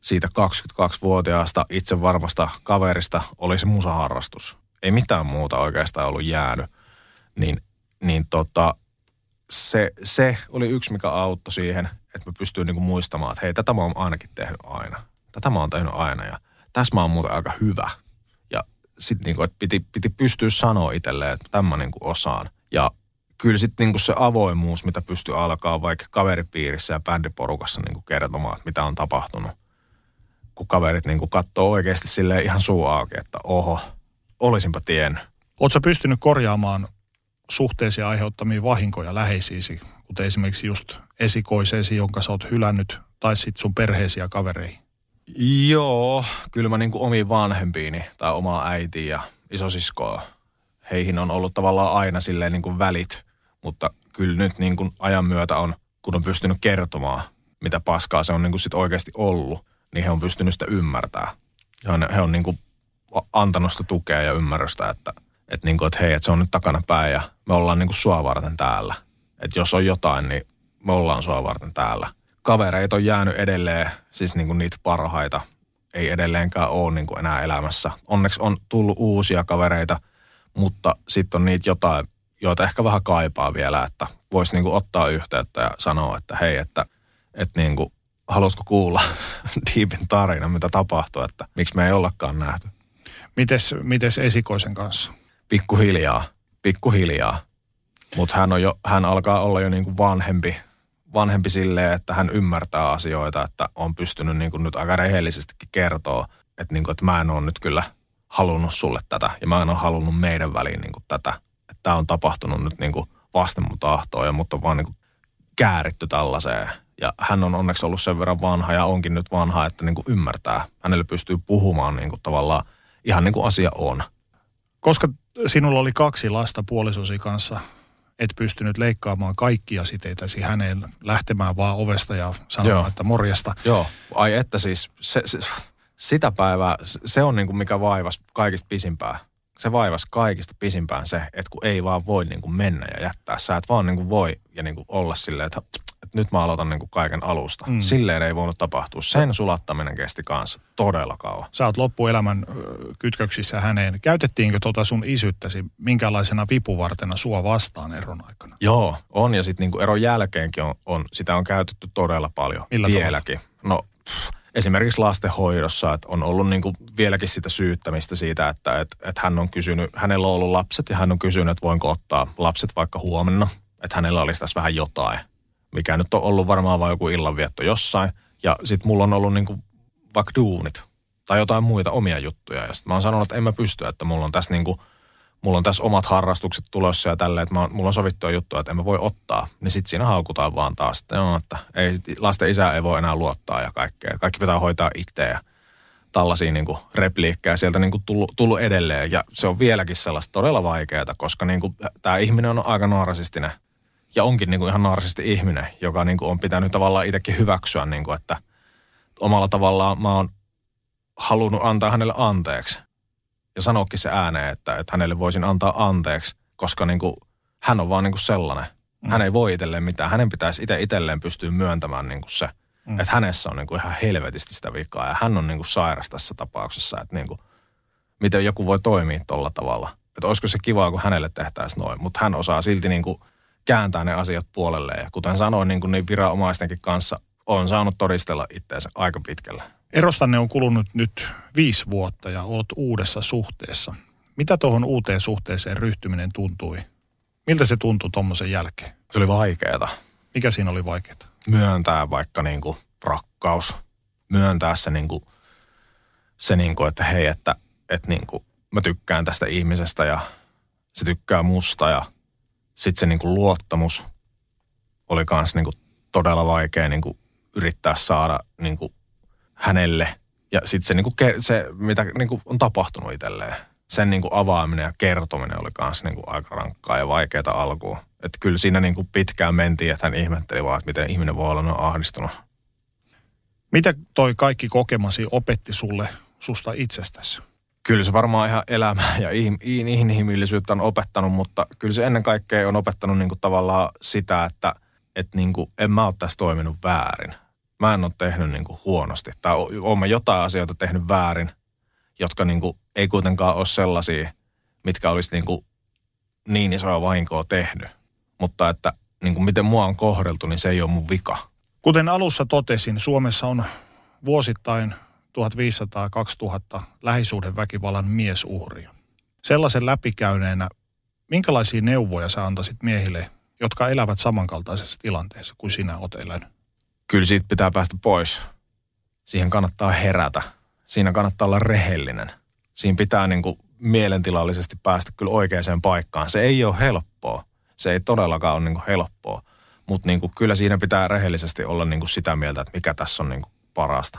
siitä 22-vuotiaasta itsevarmasta kaverista oli se musaharrastus. Ei mitään muuta oikeastaan ollut jäänyt. Niin, niin tota, se, se oli yksi, mikä auttoi siihen, että mä pystyin niinku muistamaan, että hei, tätä mä oon ainakin tehnyt aina. Tätä mä oon tehnyt aina ja tässä mä oon muuten aika hyvä. Ja sitten niinku, piti, piti pystyä sanoa itselleen, että tämän mä niinku osaan. Ja kyllä sitten niinku se avoimuus, mitä pystyy alkaa vaikka kaveripiirissä ja bändiporukassa niinku kertomaan, että mitä on tapahtunut. Kun kaverit niinku katsoo oikeasti sille ihan suu auki, että oho, olisinpa tiennyt. Oletko pystynyt korjaamaan suhteesi aiheuttamia vahinkoja läheisiisi, kuten esimerkiksi just esikoiseesi, jonka sä oot hylännyt, tai sitten sun perheesi ja kavereihin? Joo, kyllä mä niinku omiin vanhempiini tai omaa äitiä ja isosiskoa, heihin on ollut tavallaan aina silleen niinku välit, mutta kyllä nyt niinku ajan myötä on, kun on pystynyt kertomaan, mitä paskaa se on niinku sit oikeasti ollut, niin he on pystynyt sitä ymmärtää. He on, he on niinku antanut sitä tukea ja ymmärrystä, että, että, niinku, että hei, että se on nyt takana päin ja me ollaan niinku sua varten täällä. Että jos on jotain, niin me ollaan sua varten täällä. Kavereita on jäänyt edelleen, siis niinku niitä parhaita, ei edelleenkään ole niinku enää elämässä. Onneksi on tullut uusia kavereita, mutta sitten on niitä jotain, joita ehkä vähän kaipaa vielä, että voisi niinku ottaa yhteyttä ja sanoa, että hei, että, että niinku, haluatko kuulla [laughs] Deepin tarina, mitä tapahtuu, että miksi me ei ollakaan nähty. Mites, mites esikoisen kanssa? Pikkuhiljaa, pikkuhiljaa. Mutta hän, on jo, hän alkaa olla jo niinku vanhempi, vanhempi silleen, että hän ymmärtää asioita, että on pystynyt niinku nyt aika rehellisestikin kertoa, että, niinku, että mä en ole nyt kyllä halunnut sulle tätä ja mä en ole halunnut meidän väliin niinku tätä. Että tämä on tapahtunut nyt niinku vasten mun tahtoa ja mut on vaan niinku kääritty tällaiseen. Ja hän on onneksi ollut sen verran vanha ja onkin nyt vanha, että niinku ymmärtää. Hänelle pystyy puhumaan niinku tavallaan ihan niin kuin asia on. Koska sinulla oli kaksi lasta puolisosi kanssa, et pystynyt leikkaamaan kaikkia siteitäsi häneen lähtemään vaan ovesta ja sanomaan, Joo. että morjesta. Joo, ai että siis se, se, sitä päivää, se on niin kuin mikä vaivas kaikista pisimpää. Se vaivas kaikista pisimpään se, että kun ei vaan voi niin kuin mennä ja jättää. Sä et vaan niin kuin voi ja niin kuin olla silleen, että että nyt mä aloitan niin kuin kaiken alusta. Mm. Silleen ei voinut tapahtua. Sen sulattaminen kesti kanssa todella kauan. Sä oot loppuelämän kytköksissä häneen. Käytettiinkö tota sun isyttäsi minkälaisena vipuvartena sua vastaan eron aikana? Joo, on ja sitten niin eron jälkeenkin on, on, sitä on käytetty todella paljon Millä vieläkin. Tavalla? No pff, esimerkiksi lastenhoidossa, että on ollut niin kuin vieläkin sitä syyttämistä siitä, että että että hän on kysynyt, hänellä on ollut lapset ja hän on kysynyt, että voinko ottaa lapset vaikka huomenna, että hänellä olisi tässä vähän jotain mikä nyt on ollut varmaan vain joku illanvietto jossain. Ja sitten mulla on ollut niinku vaikka duunit tai jotain muita omia juttuja. Ja sitten mä oon sanonut, että en mä pysty, että mulla on tässä niinku, mulla on tässä omat harrastukset tulossa ja tälleen, että mä, mulla on sovittuja juttuja, että en mä voi ottaa. Niin sitten siinä haukutaan vaan taas, että, no, että ei, lasten isä ei voi enää luottaa ja kaikkea. Kaikki pitää hoitaa itse ja tällaisia niin repliikkejä sieltä niin tullut, tullut edelleen. Ja se on vieläkin sellaista todella vaikeaa, koska niin tämä ihminen on aika naarasistinen – ja onkin niin kuin ihan naarsisti ihminen, joka niin kuin on pitänyt tavallaan itsekin hyväksyä, niin kuin, että omalla tavallaan mä oon halunnut antaa hänelle anteeksi. Ja sanoakin se ääneen, että, että hänelle voisin antaa anteeksi, koska niin kuin, hän on vaan niin kuin sellainen. Mm. Hän ei voi itselleen mitään. Hänen pitäisi itse itselleen pystyä myöntämään niin kuin se, mm. että hänessä on niin kuin ihan helvetisti sitä vikaa. Ja hän on niin kuin sairas tässä tapauksessa, että niin kuin, miten joku voi toimia tuolla tavalla. Että olisiko se kivaa, kun hänelle tehtäisiin noin. Mutta hän osaa silti niin kuin – kääntää ne asiat puolelle. Ja kuten sanoin, niin kuin niin viranomaistenkin kanssa on saanut todistella itseensä aika pitkällä. Erostanne on kulunut nyt viisi vuotta ja olet uudessa suhteessa. Mitä tuohon uuteen suhteeseen ryhtyminen tuntui? Miltä se tuntui tuommoisen jälkeen? Se oli vaikeaa. Mikä siinä oli vaikeaa? Myöntää vaikka niin kuin rakkaus. Myöntää se, niin kuin, se niin kuin, että hei, että, että niin kuin, mä tykkään tästä ihmisestä ja se tykkää musta ja sitten se niin kuin luottamus oli kanssa niin todella vaikea niin kuin yrittää saada niin kuin hänelle. Ja sitten se, niin kuin, se, mitä niin kuin on tapahtunut itselleen, sen niin kuin avaaminen ja kertominen oli kanssa niin aika rankkaa ja vaikeaa alkuun. Että kyllä siinä niin kuin pitkään mentiin, että hän ihmetteli vaan, että miten ihminen voi olla noin ahdistunut. Mitä toi kaikki kokemasi opetti sulle susta itsestäsi? Kyllä se varmaan ihan elämää ja inhimillisyyttä on opettanut, mutta kyllä se ennen kaikkea on opettanut niin kuin tavallaan sitä, että, että niin kuin en mä ole tässä toiminut väärin. Mä en ole tehnyt niin kuin huonosti tai olen jotain asioita tehnyt väärin, jotka niin kuin ei kuitenkaan ole sellaisia, mitkä olisi niin, kuin niin isoa vahinkoa tehnyt. Mutta että niin kuin miten mua on kohdeltu, niin se ei ole mun vika. Kuten alussa totesin, Suomessa on vuosittain 1500-2000 lähisuhdeväkivallan miesuhria. Sellaisen läpikäyneenä, minkälaisia neuvoja sä antaisit miehille, jotka elävät samankaltaisessa tilanteessa kuin sinä oot elänyt? Kyllä siitä pitää päästä pois. Siihen kannattaa herätä. Siinä kannattaa olla rehellinen. Siinä pitää niin kuin mielentilallisesti päästä kyllä oikeaan paikkaan. Se ei ole helppoa. Se ei todellakaan ole niin kuin helppoa. Mutta niin kyllä siinä pitää rehellisesti olla niin kuin sitä mieltä, että mikä tässä on niin kuin parasta.